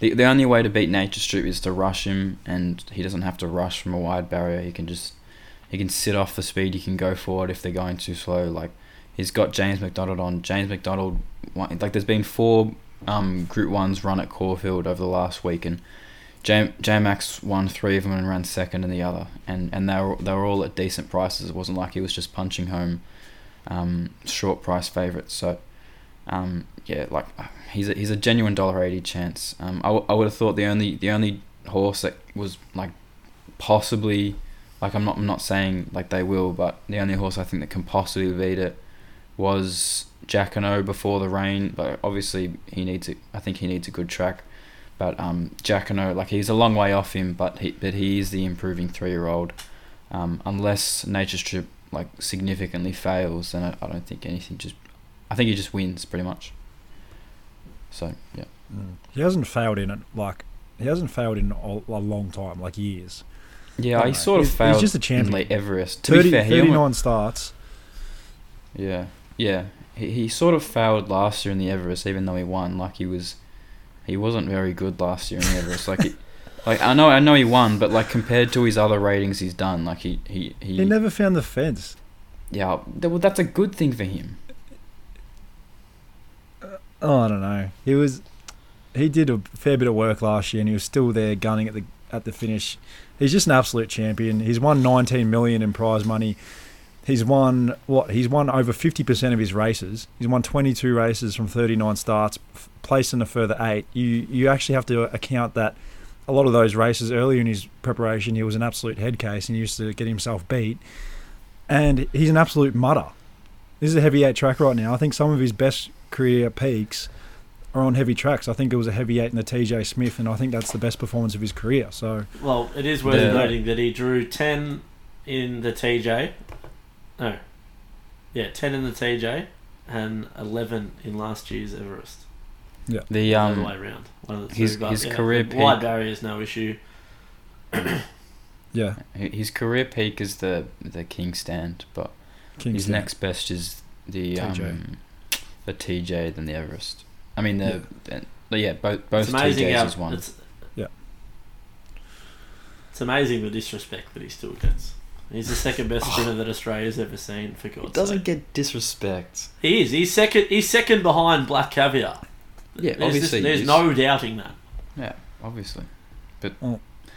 The, the only way to beat Nature Strip is to rush him, and he doesn't have to rush from a wide barrier. He can just he can sit off the speed. He can go forward if they're going too slow. Like he's got James McDonald on. James McDonald, like there's been four um, Group Ones run at Caulfield over the last week, and J Max won three of them and ran second in the other, and and they were they were all at decent prices. It wasn't like he was just punching home um, short price favourites. So um, yeah, like he's a, he's a genuine dollar eighty chance. Um, I, w- I would have thought the only the only horse that was like possibly like I'm not I'm not saying like they will, but the only horse I think that can possibly beat it was Jacquinot before the rain. But obviously he needs it. I think he needs a good track. But um, Jacquinot, like he's a long way off him, but he but he is the improving three year old. Um, unless Nature's Strip like significantly fails, then I, I don't think anything just. I think he just wins pretty much. So yeah. Mm. He hasn't failed in it like he hasn't failed in a, a long time, like years. Yeah, he sort of He's- he's just a champion. late Everest. To 30, be fair, he 39 almost, starts. yeah, yeah, he he sort of failed last year in the Everest, even though he won. Like he was, he wasn't very good last year in the Everest. Like, he, like I know I know he won, but like compared to his other ratings he's done, like he he he, He never found the fence. yeah, well that's a good thing for him. Uh, oh, I don't know. He was, he did a fair bit of work last year, and he was still there gunning at the at the finish. He's just an absolute champion. He's won 19 million in prize money. He's won what? He's won over 50% of his races. He's won 22 races from 39 starts, placed in a further eight. You you actually have to account that a lot of those races earlier in his preparation, he was an absolute head case and he used to get himself beat. And he's an absolute mutter. This is a heavy eight track right now. I think some of his best career peaks are on heavy tracks. I think it was a heavy eight in the TJ Smith, and I think that's the best performance of his career. So Well, it is worth The- noting that he drew 10 in the TJ. No. Yeah, 10 in the TJ and 11 in last year's Everest. The the other um way around. One of the his- two, his yeah, career the Wide peak- barrier is no issue. yeah, his career peak is the the King Stand, but his Kingston. next best is the TJ. um the TJ than the Everest. I mean the, the- but yeah both both It's TJs how is one. it's Yeah. It's amazing the disrespect that he still gets. He's the second best sprinter that Australia's ever seen. For God's It doesn't sake. get disrespect. He is. He's second. He's second behind Black Caviar. Yeah, There's, obviously. this, there's no doubting that. Yeah, obviously. but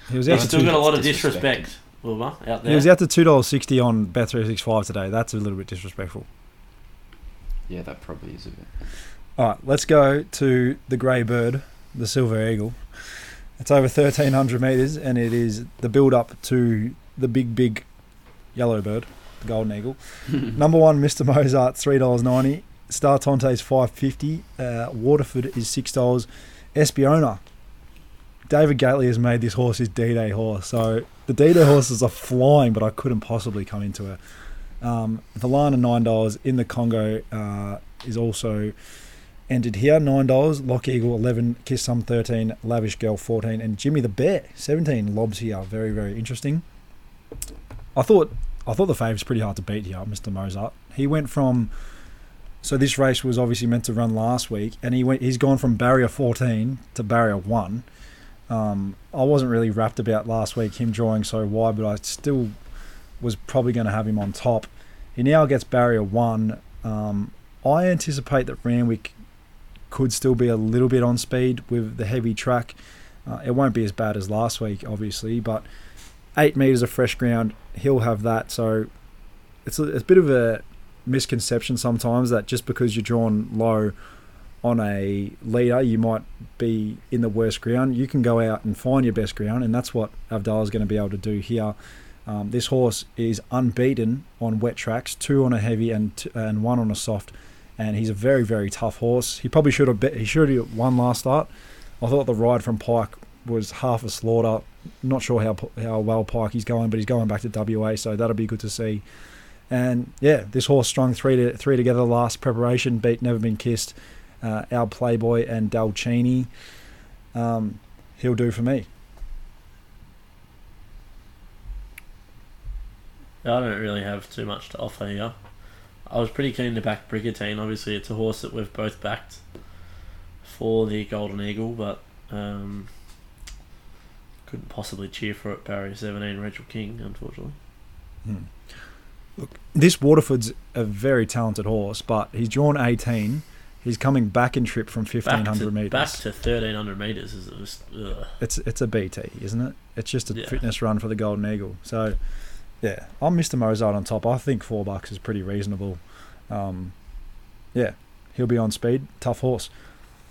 he was He's out to still two, got a lot of disrespect, Wilbur, out there. he was out to two dollars sixty on Bet three six five today. That's a little bit disrespectful. Yeah, that probably is a bit. All right, let's go to the grey bird, the silver eagle. It's over thirteen hundred meters, and it is the build up to the big, big yellow bird, the golden eagle. [LAUGHS] Number one, Mr. Mozart, three dollars ninety. Star Tonte is five fifty. Uh, Waterford is six dollars. Espiona. David Gately has made this horse his D-Day horse. So the D-Day horses are flying, but I couldn't possibly come into it. Um, Valana nine dollars in the Congo uh, is also entered here. Nine dollars. Lock Eagle eleven. Kiss Some thirteen. Lavish Girl fourteen. And Jimmy the Bear seventeen. Lobs here. Very very interesting. I thought I thought the fave's pretty hard to beat here, Mr. Mozart. He went from so this race was obviously meant to run last week, and he went. He's gone from barrier 14 to barrier one. Um, I wasn't really wrapped about last week him drawing so wide, but I still was probably going to have him on top. He now gets barrier one. Um, I anticipate that Randwick could still be a little bit on speed with the heavy track. Uh, it won't be as bad as last week, obviously, but eight meters of fresh ground, he'll have that. So it's a, it's a bit of a misconception sometimes that just because you're drawn low on a leader, you might be in the worst ground. You can go out and find your best ground, and that's what Avdal is going to be able to do here. Um, this horse is unbeaten on wet tracks, two on a heavy and t- and one on a soft, and he's a very very tough horse. He probably should have bet, he should have won last start. I thought the ride from Pike was half a slaughter. Not sure how how well Pike is going, but he's going back to WA, so that'll be good to see. And yeah, this horse strung three to three together last preparation, beat Never Been Kissed, uh, Our Playboy, and Dalcini. Um, he'll do for me. I don't really have too much to offer here. I was pretty keen to back Brigantine. Obviously, it's a horse that we've both backed for the Golden Eagle, but um, couldn't possibly cheer for it. Barrier 17, Rachel King, unfortunately. Look, this Waterford's a very talented horse, but he's drawn 18. He's coming back in trip from Back 1500 to, metres. back to 1300 metres is just. It's it's a BT, isn't it? It's just a Yeah. fitness run for the Golden Eagle. So, yeah, I'm Mr. Mozart on top. I think four bucks is pretty reasonable. Um, yeah, he'll be on speed. Tough horse.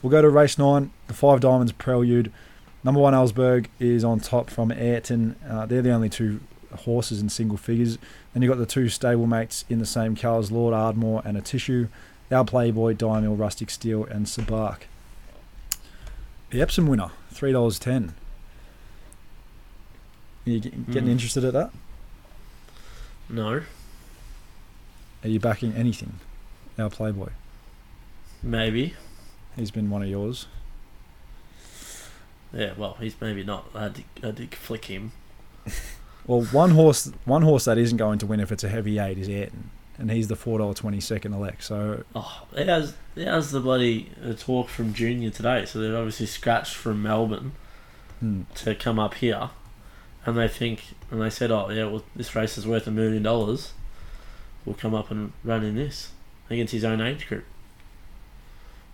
We'll go to race nine, the Five Diamonds Prelude. Number one, Ellsberg, is on top from Ayrton. Uh, they're the only two horses in single figures. Then you've got the two stablemates in the same colours, Lord Ardmore and a Tissue. Our Playboy, Diamond, Rustic Steel, and Sabark. The Epsom winner, $3.10. You getting Hmm. interested at that? No, Are you backing anything? Our Playboy. maybe. He's been one of yours. Yeah, well, he's maybe not. I to, I to flick him. [LAUGHS] Well, one horse, one horse that isn't going to win if it's a heavy eight is Ayrton, and he's the four dollar twenty second elect. So Oh, how's, how's the bloody uh, talk from Junior today? So they've obviously scratched from Melbourne hmm, to come up here, and they think, and they said, oh, yeah, well, this race is worth a million dollars. We'll come up and run in this against his own age group.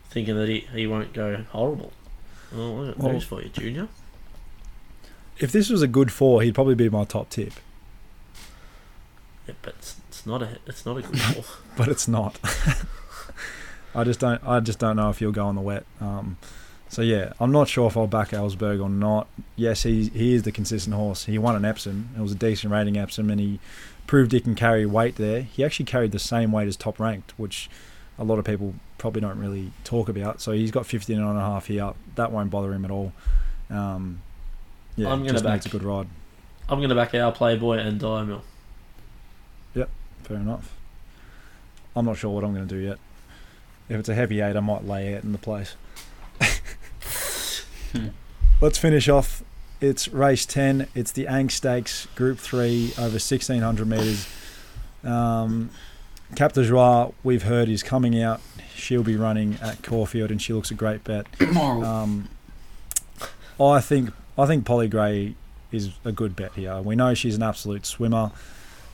Thinking that he, he won't go horrible. Oh, I got Well- news for you, Junior. If this was a good four, he'd probably be my top tip, Yeah, but it's, it's not a it's not a good [LAUGHS] ball. but it's not. [LAUGHS] I just don't. I just don't know if he'll go on the wet. Um, so yeah, I'm not sure if I'll back Ellsberg or not. Yes, he he is the consistent horse. He won an Epsom. It was a decent rating Epsom, and he proved he can carry weight there. He actually carried the same weight as top ranked, which a lot of people probably don't really talk about. So he's got 15 and a half here. That won't bother him at all. Um, yeah, I'm gonna just makes a back- good ride. I'm going to back our Playboy and Diamond. Fair enough. I'm not sure what I'm going to do yet. If it's a heavy eight, I might lay it in the place. [LAUGHS] Let's finish off. It's race 10. It's the Ang Stakes Group 3 over 1600 metres. Um, Cap de Joie, we've heard, is coming out. She'll be running at Caulfield and she looks a great bet. [COUGHS] Um, I think I think Polly Gray is a good bet here. We know she's an absolute swimmer.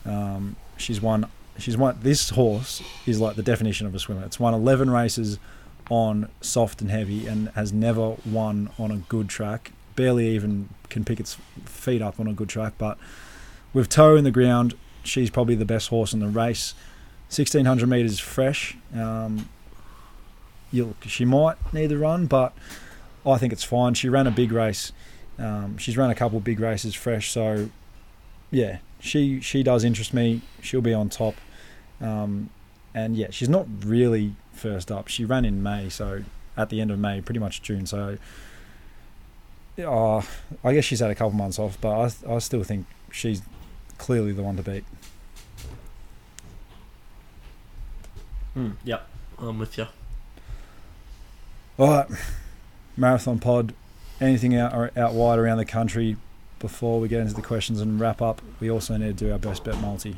Um, she's won. She's won. This horse is like the definition of a swimmer. It's won 11 races on soft and heavy, and has never won on a good track. Barely even can pick its feet up on a good track. But with toe in the ground, she's probably the best horse in the race. 1600 meters fresh. Um, she might need the run, but I think it's fine. She ran a big race. Um, she's run a couple of big races fresh, so yeah, she she does interest me. She'll be on top, um, and yeah, she's not really first up. She ran in May, so at the end of May, pretty much June. So, uh, I guess she's had a couple months off, but I I still think she's clearly the one to beat. Hmm, yep, I'm with you. All right, marathon pod. Anything out out wide around the country before we get into the questions and wrap up? We also need to do our best bet multi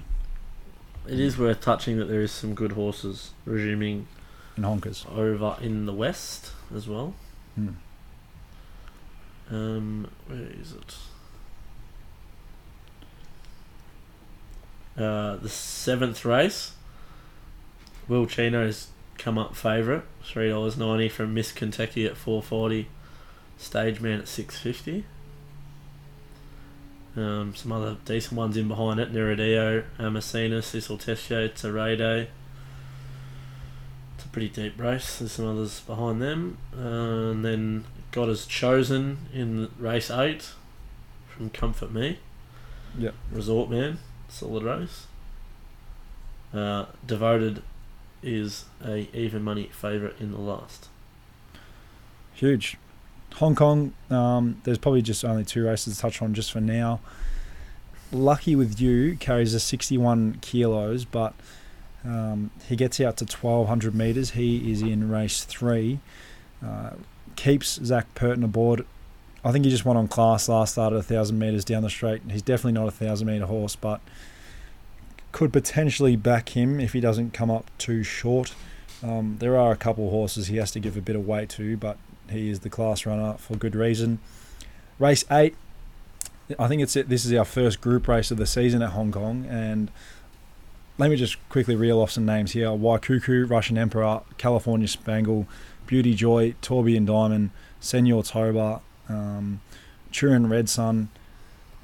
It is worth touching that there is some good horses resuming in honkers. over in the west as well. Hmm. Um, where is it? Uh, the seventh race. Will Chino's come up favourite, three dollars ninety from Miss Kentucky at four forty, Stage Man at six fifty. Um, some other decent ones in behind it: Neridio, Amasina, Cecil Tessio, Terade. It's a pretty deep race. There's some others behind them, uh, and then God has chosen in race eight from Comfort Me. Yep. Resort Man, solid race. Uh, Devoted is a even money favourite in the last. Huge. Hong Kong, um, there's probably just only two races to touch on just for now. Lucky with you carries a 61 kilos, but um, he gets out to 1200 metres. He is in race three. Uh, keeps Zac Purton aboard. I think he just won on class last start at 1,000 metres down the straight. He's definitely not a 1,000 metre horse, but could potentially back him if he doesn't come up too short. Um, there are a couple of horses he has to give a bit of weight to, but he is the class runner for good reason. Race 8, I think it's it. This is our first group race of the season at Hong Kong, and let me just quickly reel off some names here: Waikuku, Russian Emperor, California Spangle, Beauty Joy, Tourbillon Diamond, Senor Toba, um, Turin Red Sun.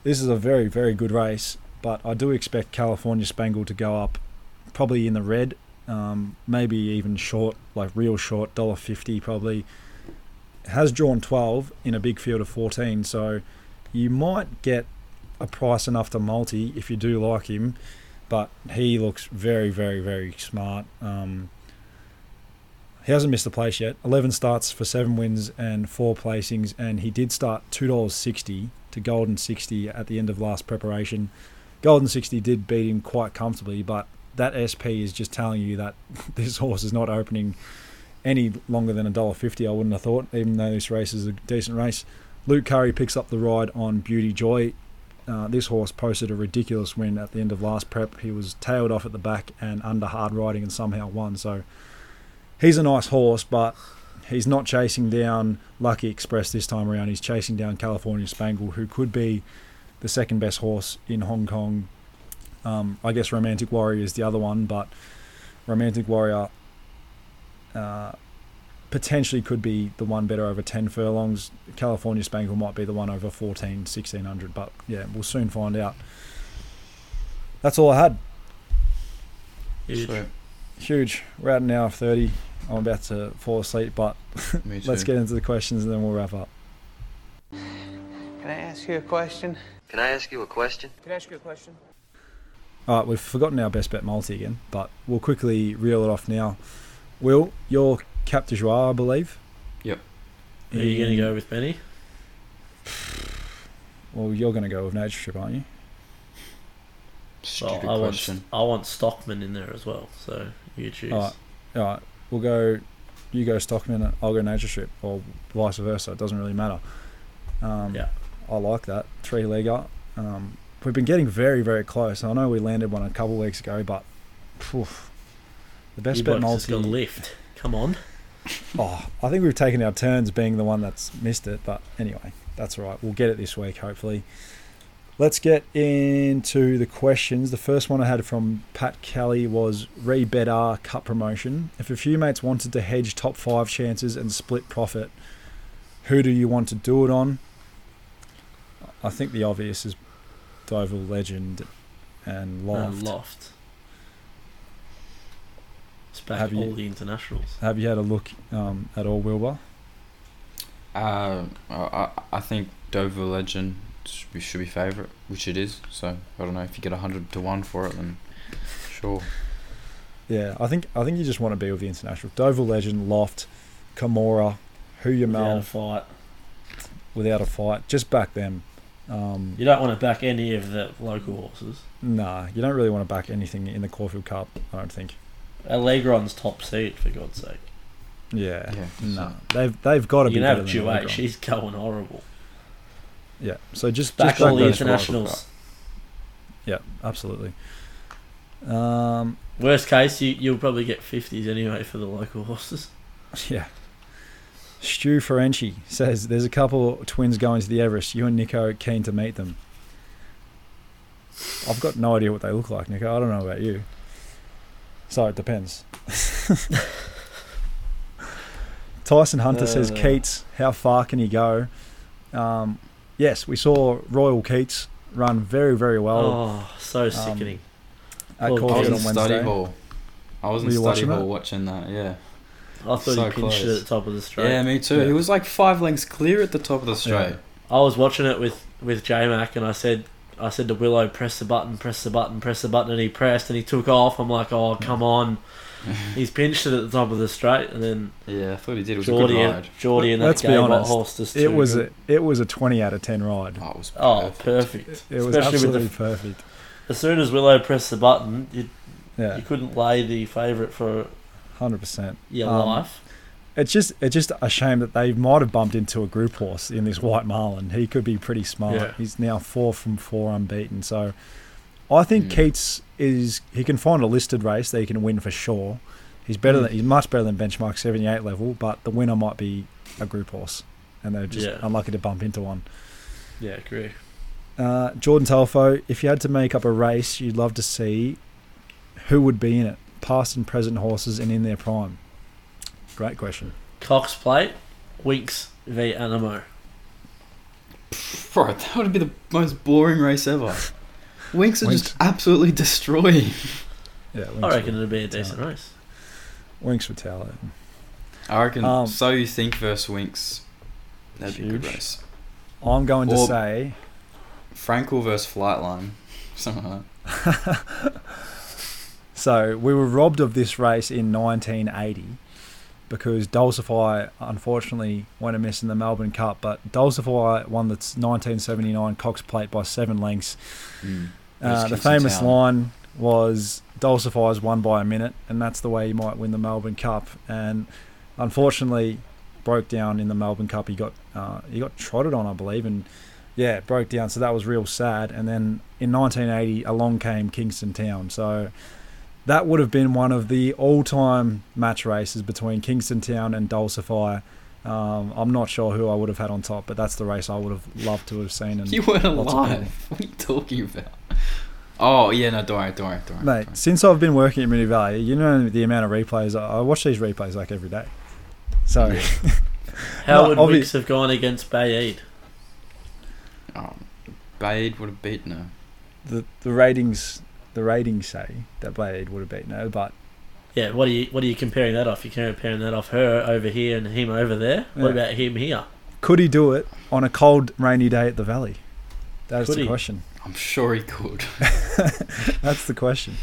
This is a very very good race, but I do expect California Spangle to go up, probably in the red, um, maybe even short, like real short, dollar fifty probably. Has drawn twelve in a big field of fourteen, so you might get a price enough to multi if you do like him, but he looks very, very, very smart. Um, he hasn't missed a place yet. Eleven starts for seven wins and four placings, and he did start two dollars sixty to Golden sixty at the end of last preparation. Golden sixty did beat him quite comfortably, but that SP is just telling you that [LAUGHS] this horse is not opening any longer than a dollar fifty. I wouldn't have thought, even though this race is a decent race. Luke Currie picks up the ride on Beauty Joy. Uh, this horse posted a ridiculous win at the end of last prep. He was tailed off at the back and under hard riding and somehow won. So he's a nice horse, but he's not chasing down Lucky Express this time around. He's chasing down California Spangle, who could be the second best horse in Hong Kong. Um, I guess Romantic Warrior is the other one, but Romantic Warrior uh, potentially could be the one better over 10 furlongs. California Spangle might be the one over 14, 1600, but yeah, we'll soon find out. That's all I had. Huge. Sweet. Huge. We're at an hour 30. I'm about to fall asleep, but [LAUGHS] [LAUGHS] let's get into the questions and then we'll wrap up. Can I ask you a question? Can I ask you a question? Can I ask you a question? All right, we've forgotten our best bet multi again, but we'll quickly reel it off now. Will, you your cap de joie, I believe. Yep. Are you going to go with Benny? Well, you're going to go with Nature Strip, aren't you? Stupid Well, I want question. I want Stockman in there as well. So you choose. All right. All right, we'll go. You go Stockman, I'll go Nature Strip, or vice versa. It doesn't really matter. Um, Yeah. I like that three legger. Um, we've been getting very, very close. I know we landed one a couple weeks ago, but phew, the best you bet multi. got lift. Come on. Oh, I think we've taken our turns being the one that's missed it, but anyway, that's all right. We'll get it this week, hopefully. Let's get into the questions. The first one I had from Pat Kelly was re better cut promotion. If a few mates wanted to hedge top five chances and split profit, who do you want to do it on? I think the obvious is Deauville Legend and uh, Loft. And loft. It's back Have you- all the internationals. Have you had a look um, at all, Wilbur? Uh, I, I think Deauville Legend should be, should be favourite, which it is. So I don't know if you get hundred to one for it, then sure. Yeah, I think I think you just want to be with the international. Deauville Legend, Loft, Kimura, Who You Without a fight. without a fight. Just back them. Um, You don't want to back any of the local horses. Nah, you don't really want to back anything in the Caulfield Cup. I don't think. Alegron's top seed, for God's sake. Yeah, Yeah, no, they've they've got to You be can better have than Duet. She's going horrible. Yeah, so just Back just all the those five. internationals. Yeah, absolutely. Um, Worst case, you, you'll probably get 50s anyway for the local horses. [LAUGHS] yeah. Stu Ferenci says there's a couple twins going to the Everest. You and Nico keen to meet them. I've got no idea what they look like, Nico. I don't know about you. So it depends. Tyson Hunter says Uh. Keats, how far can he go? Um, yes, we saw Royal Keats run very, very well oh, so sickening. at oh, I was Caulfield in on study hall. I was in Were you study watching hall that? watching that. Yeah. I thought so he pinched close. it at the top of the straight. Yeah, me too. Yeah. He was like five lengths clear at the top of the straight. I was watching it with with J Mac, and I said, I said to Willow, press the button, press the button, press the button, and he pressed, and he took off. I'm like, oh come on, he's pinched it at the top of the straight, and then Yeah, I thought he did. It was a good ride. Geordie and that Let's be honest, horse just It was good. a, it was a twenty out of ten ride. Oh, it was oh perfect. perfect. It was Especially absolutely with perfect. as soon as Willow pressed the button, you Yeah, you couldn't lay the favourite for hundred percent. your Um, life. It's just it's just a shame that they might have bumped into a group horse in this White Marlin. He could be pretty smart. Yeah. He's now four from four unbeaten. So I think Mm. Keats is he can find a listed race that he can win for sure. He's better Mm. than he's much better than benchmark seventy eight level, but the winner might be a group horse. And they're just Yeah. unlucky to bump into one. Yeah, agree. Uh, Jordan Telfo, if you had to make up a race you'd love to see, who would be in it? Past and present horses and in their prime. Great question. Cox Plate, Winx v Anamoe. Bro, that would be the most boring race ever. Winx are Winx. just absolutely destroying. Yeah, Winx I reckon it'd be a decent race. Winx would tell it. I reckon. Um, so you think versus Winx? That'd be a good race. I'm going to say Frankel versus Flightline. [LAUGHS] Something like that. [LAUGHS] so. We were robbed of this race in 1980 because Dulcify unfortunately went amiss in the Melbourne Cup, but Dulcify won the 1979 Cox Plate by seven lengths. Mm. Uh, the famous line was Dulcify's won by a minute, and that's the way you might win the Melbourne Cup. And unfortunately, broke down in the Melbourne Cup. He got uh, he got trotted on, I believe, and yeah, broke down. So that was real sad. And then in 1980, along came Kingston Town. So that would have been one of the all-time match races between Kingston Town and Dulcify. Um, I'm not sure who I would have had on top, but that's the race I would have loved to have seen. And You weren't alive. [LAUGHS] What are you talking about? Oh yeah, no, don't worry, don't worry, don't worry. Mate, don't since I've been working at Moonee Valley, you know the amount of replays. I I watch these replays like every day. So, [LAUGHS] How No, would obvi- Winx have gone against Bay Eid? Oh, would have beaten her. the the ratings the ratings say that Blade would have beaten her, but Yeah, what are you what are you comparing that off? You're comparing that off her over here and him over there. What Yeah. about him here? could he do it on a cold, rainy day at the Valley? That's Could the he? question. I'm sure he could. [LAUGHS] [LAUGHS] That's the question.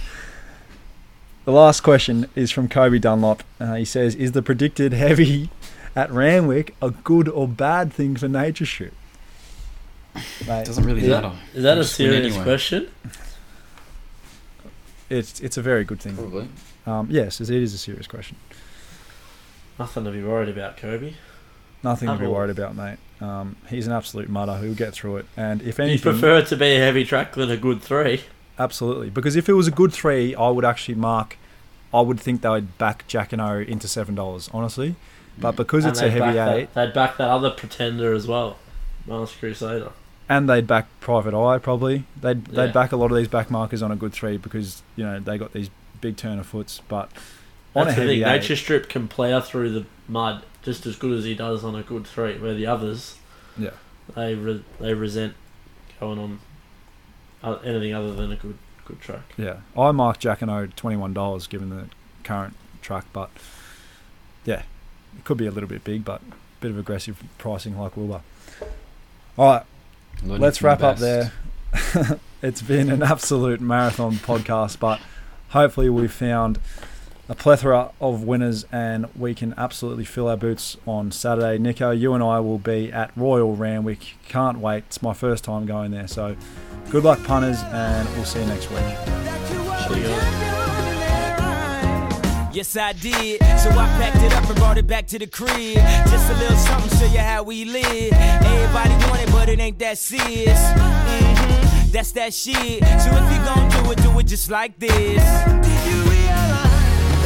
The last question is from Kobe Dunlop. Uh, he says, "Is the predicted heavy at Randwick a good or bad thing for Nature Strip?" Mate, It doesn't really matter. Is that a serious anyway. question? It's it's a very good thing. Probably. Um, yes, it is a serious question. Nothing to be worried about, Kobe. Nothing to be all. worried about, mate. Um, he's an absolute mutter who'll get through it. And if anything, You prefer it to be a heavy track than a good three. absolutely, because if it was a good three, I would actually mark. I would think they would back Jacquinot into seven dollars, honestly. But because And it's a heavy back eight, That, they'd back that other pretender as well, Masked Crusader. And they'd back Private Eye probably. They'd Yeah. they'd back a lot of these back markers on a good three because you know they got these big turn of foots. But on That's a the heavy thing. eight, Nature Strip can plough through the mud just as good as he does on a good three, where the others, Yeah. they re- they resent going on uh, anything other than a good good track. yeah, I marked Jacquinot twenty one dollars given the current track, but yeah, it could be a little bit big, but a bit of aggressive pricing like Wilbur. All right, Learning let's from the wrap up there. [LAUGHS] it's been an absolute marathon podcast, but hopefully we've found a plethora of winners and we can absolutely fill our boots on Saturday. Nico, you and I will be at Royal Randwick. Can't wait. It's my first time going there. So good luck, punters, and we'll see you next week. Yes, I did. So I packed it up and brought it back to the crib. Just a little something, show you how we live. Everybody want it, but it ain't that serious. hmm That's that shit. So if you gon' do it, do it just like this. Did you realize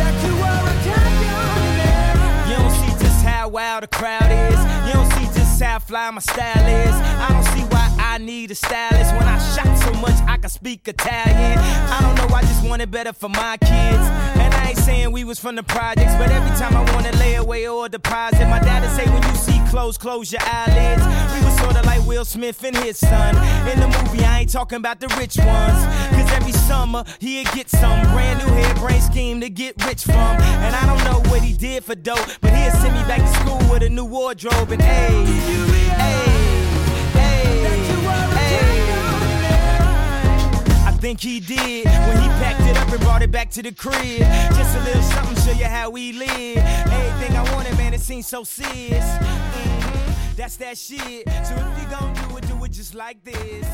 that you are a champion? You don't see just how wild the crowd is. You don't see just how fly my style is. I don't see why I need a stylist when I shot so much I can speak Italian. I don't know, I just want it better for my kids. Ain't saying we was from the projects, but every time I wanna lay away or deposit, my dad'd say when you see clothes, close your eyelids. We was sorta like Will Smith and his son. In the movie, I ain't talking about the rich ones. Cause every summer he'd get some brand new hairbrain scheme to get rich from. And I don't know what he did for dope, but he'd send me back to school with a new wardrobe and hey, think he did when he packed it up and brought it back to the crib. Just a little something, show you how we live. Everything I wanted, man, it seems so serious. Mhm, That's that shit. So if you gon' do it, do it just like this.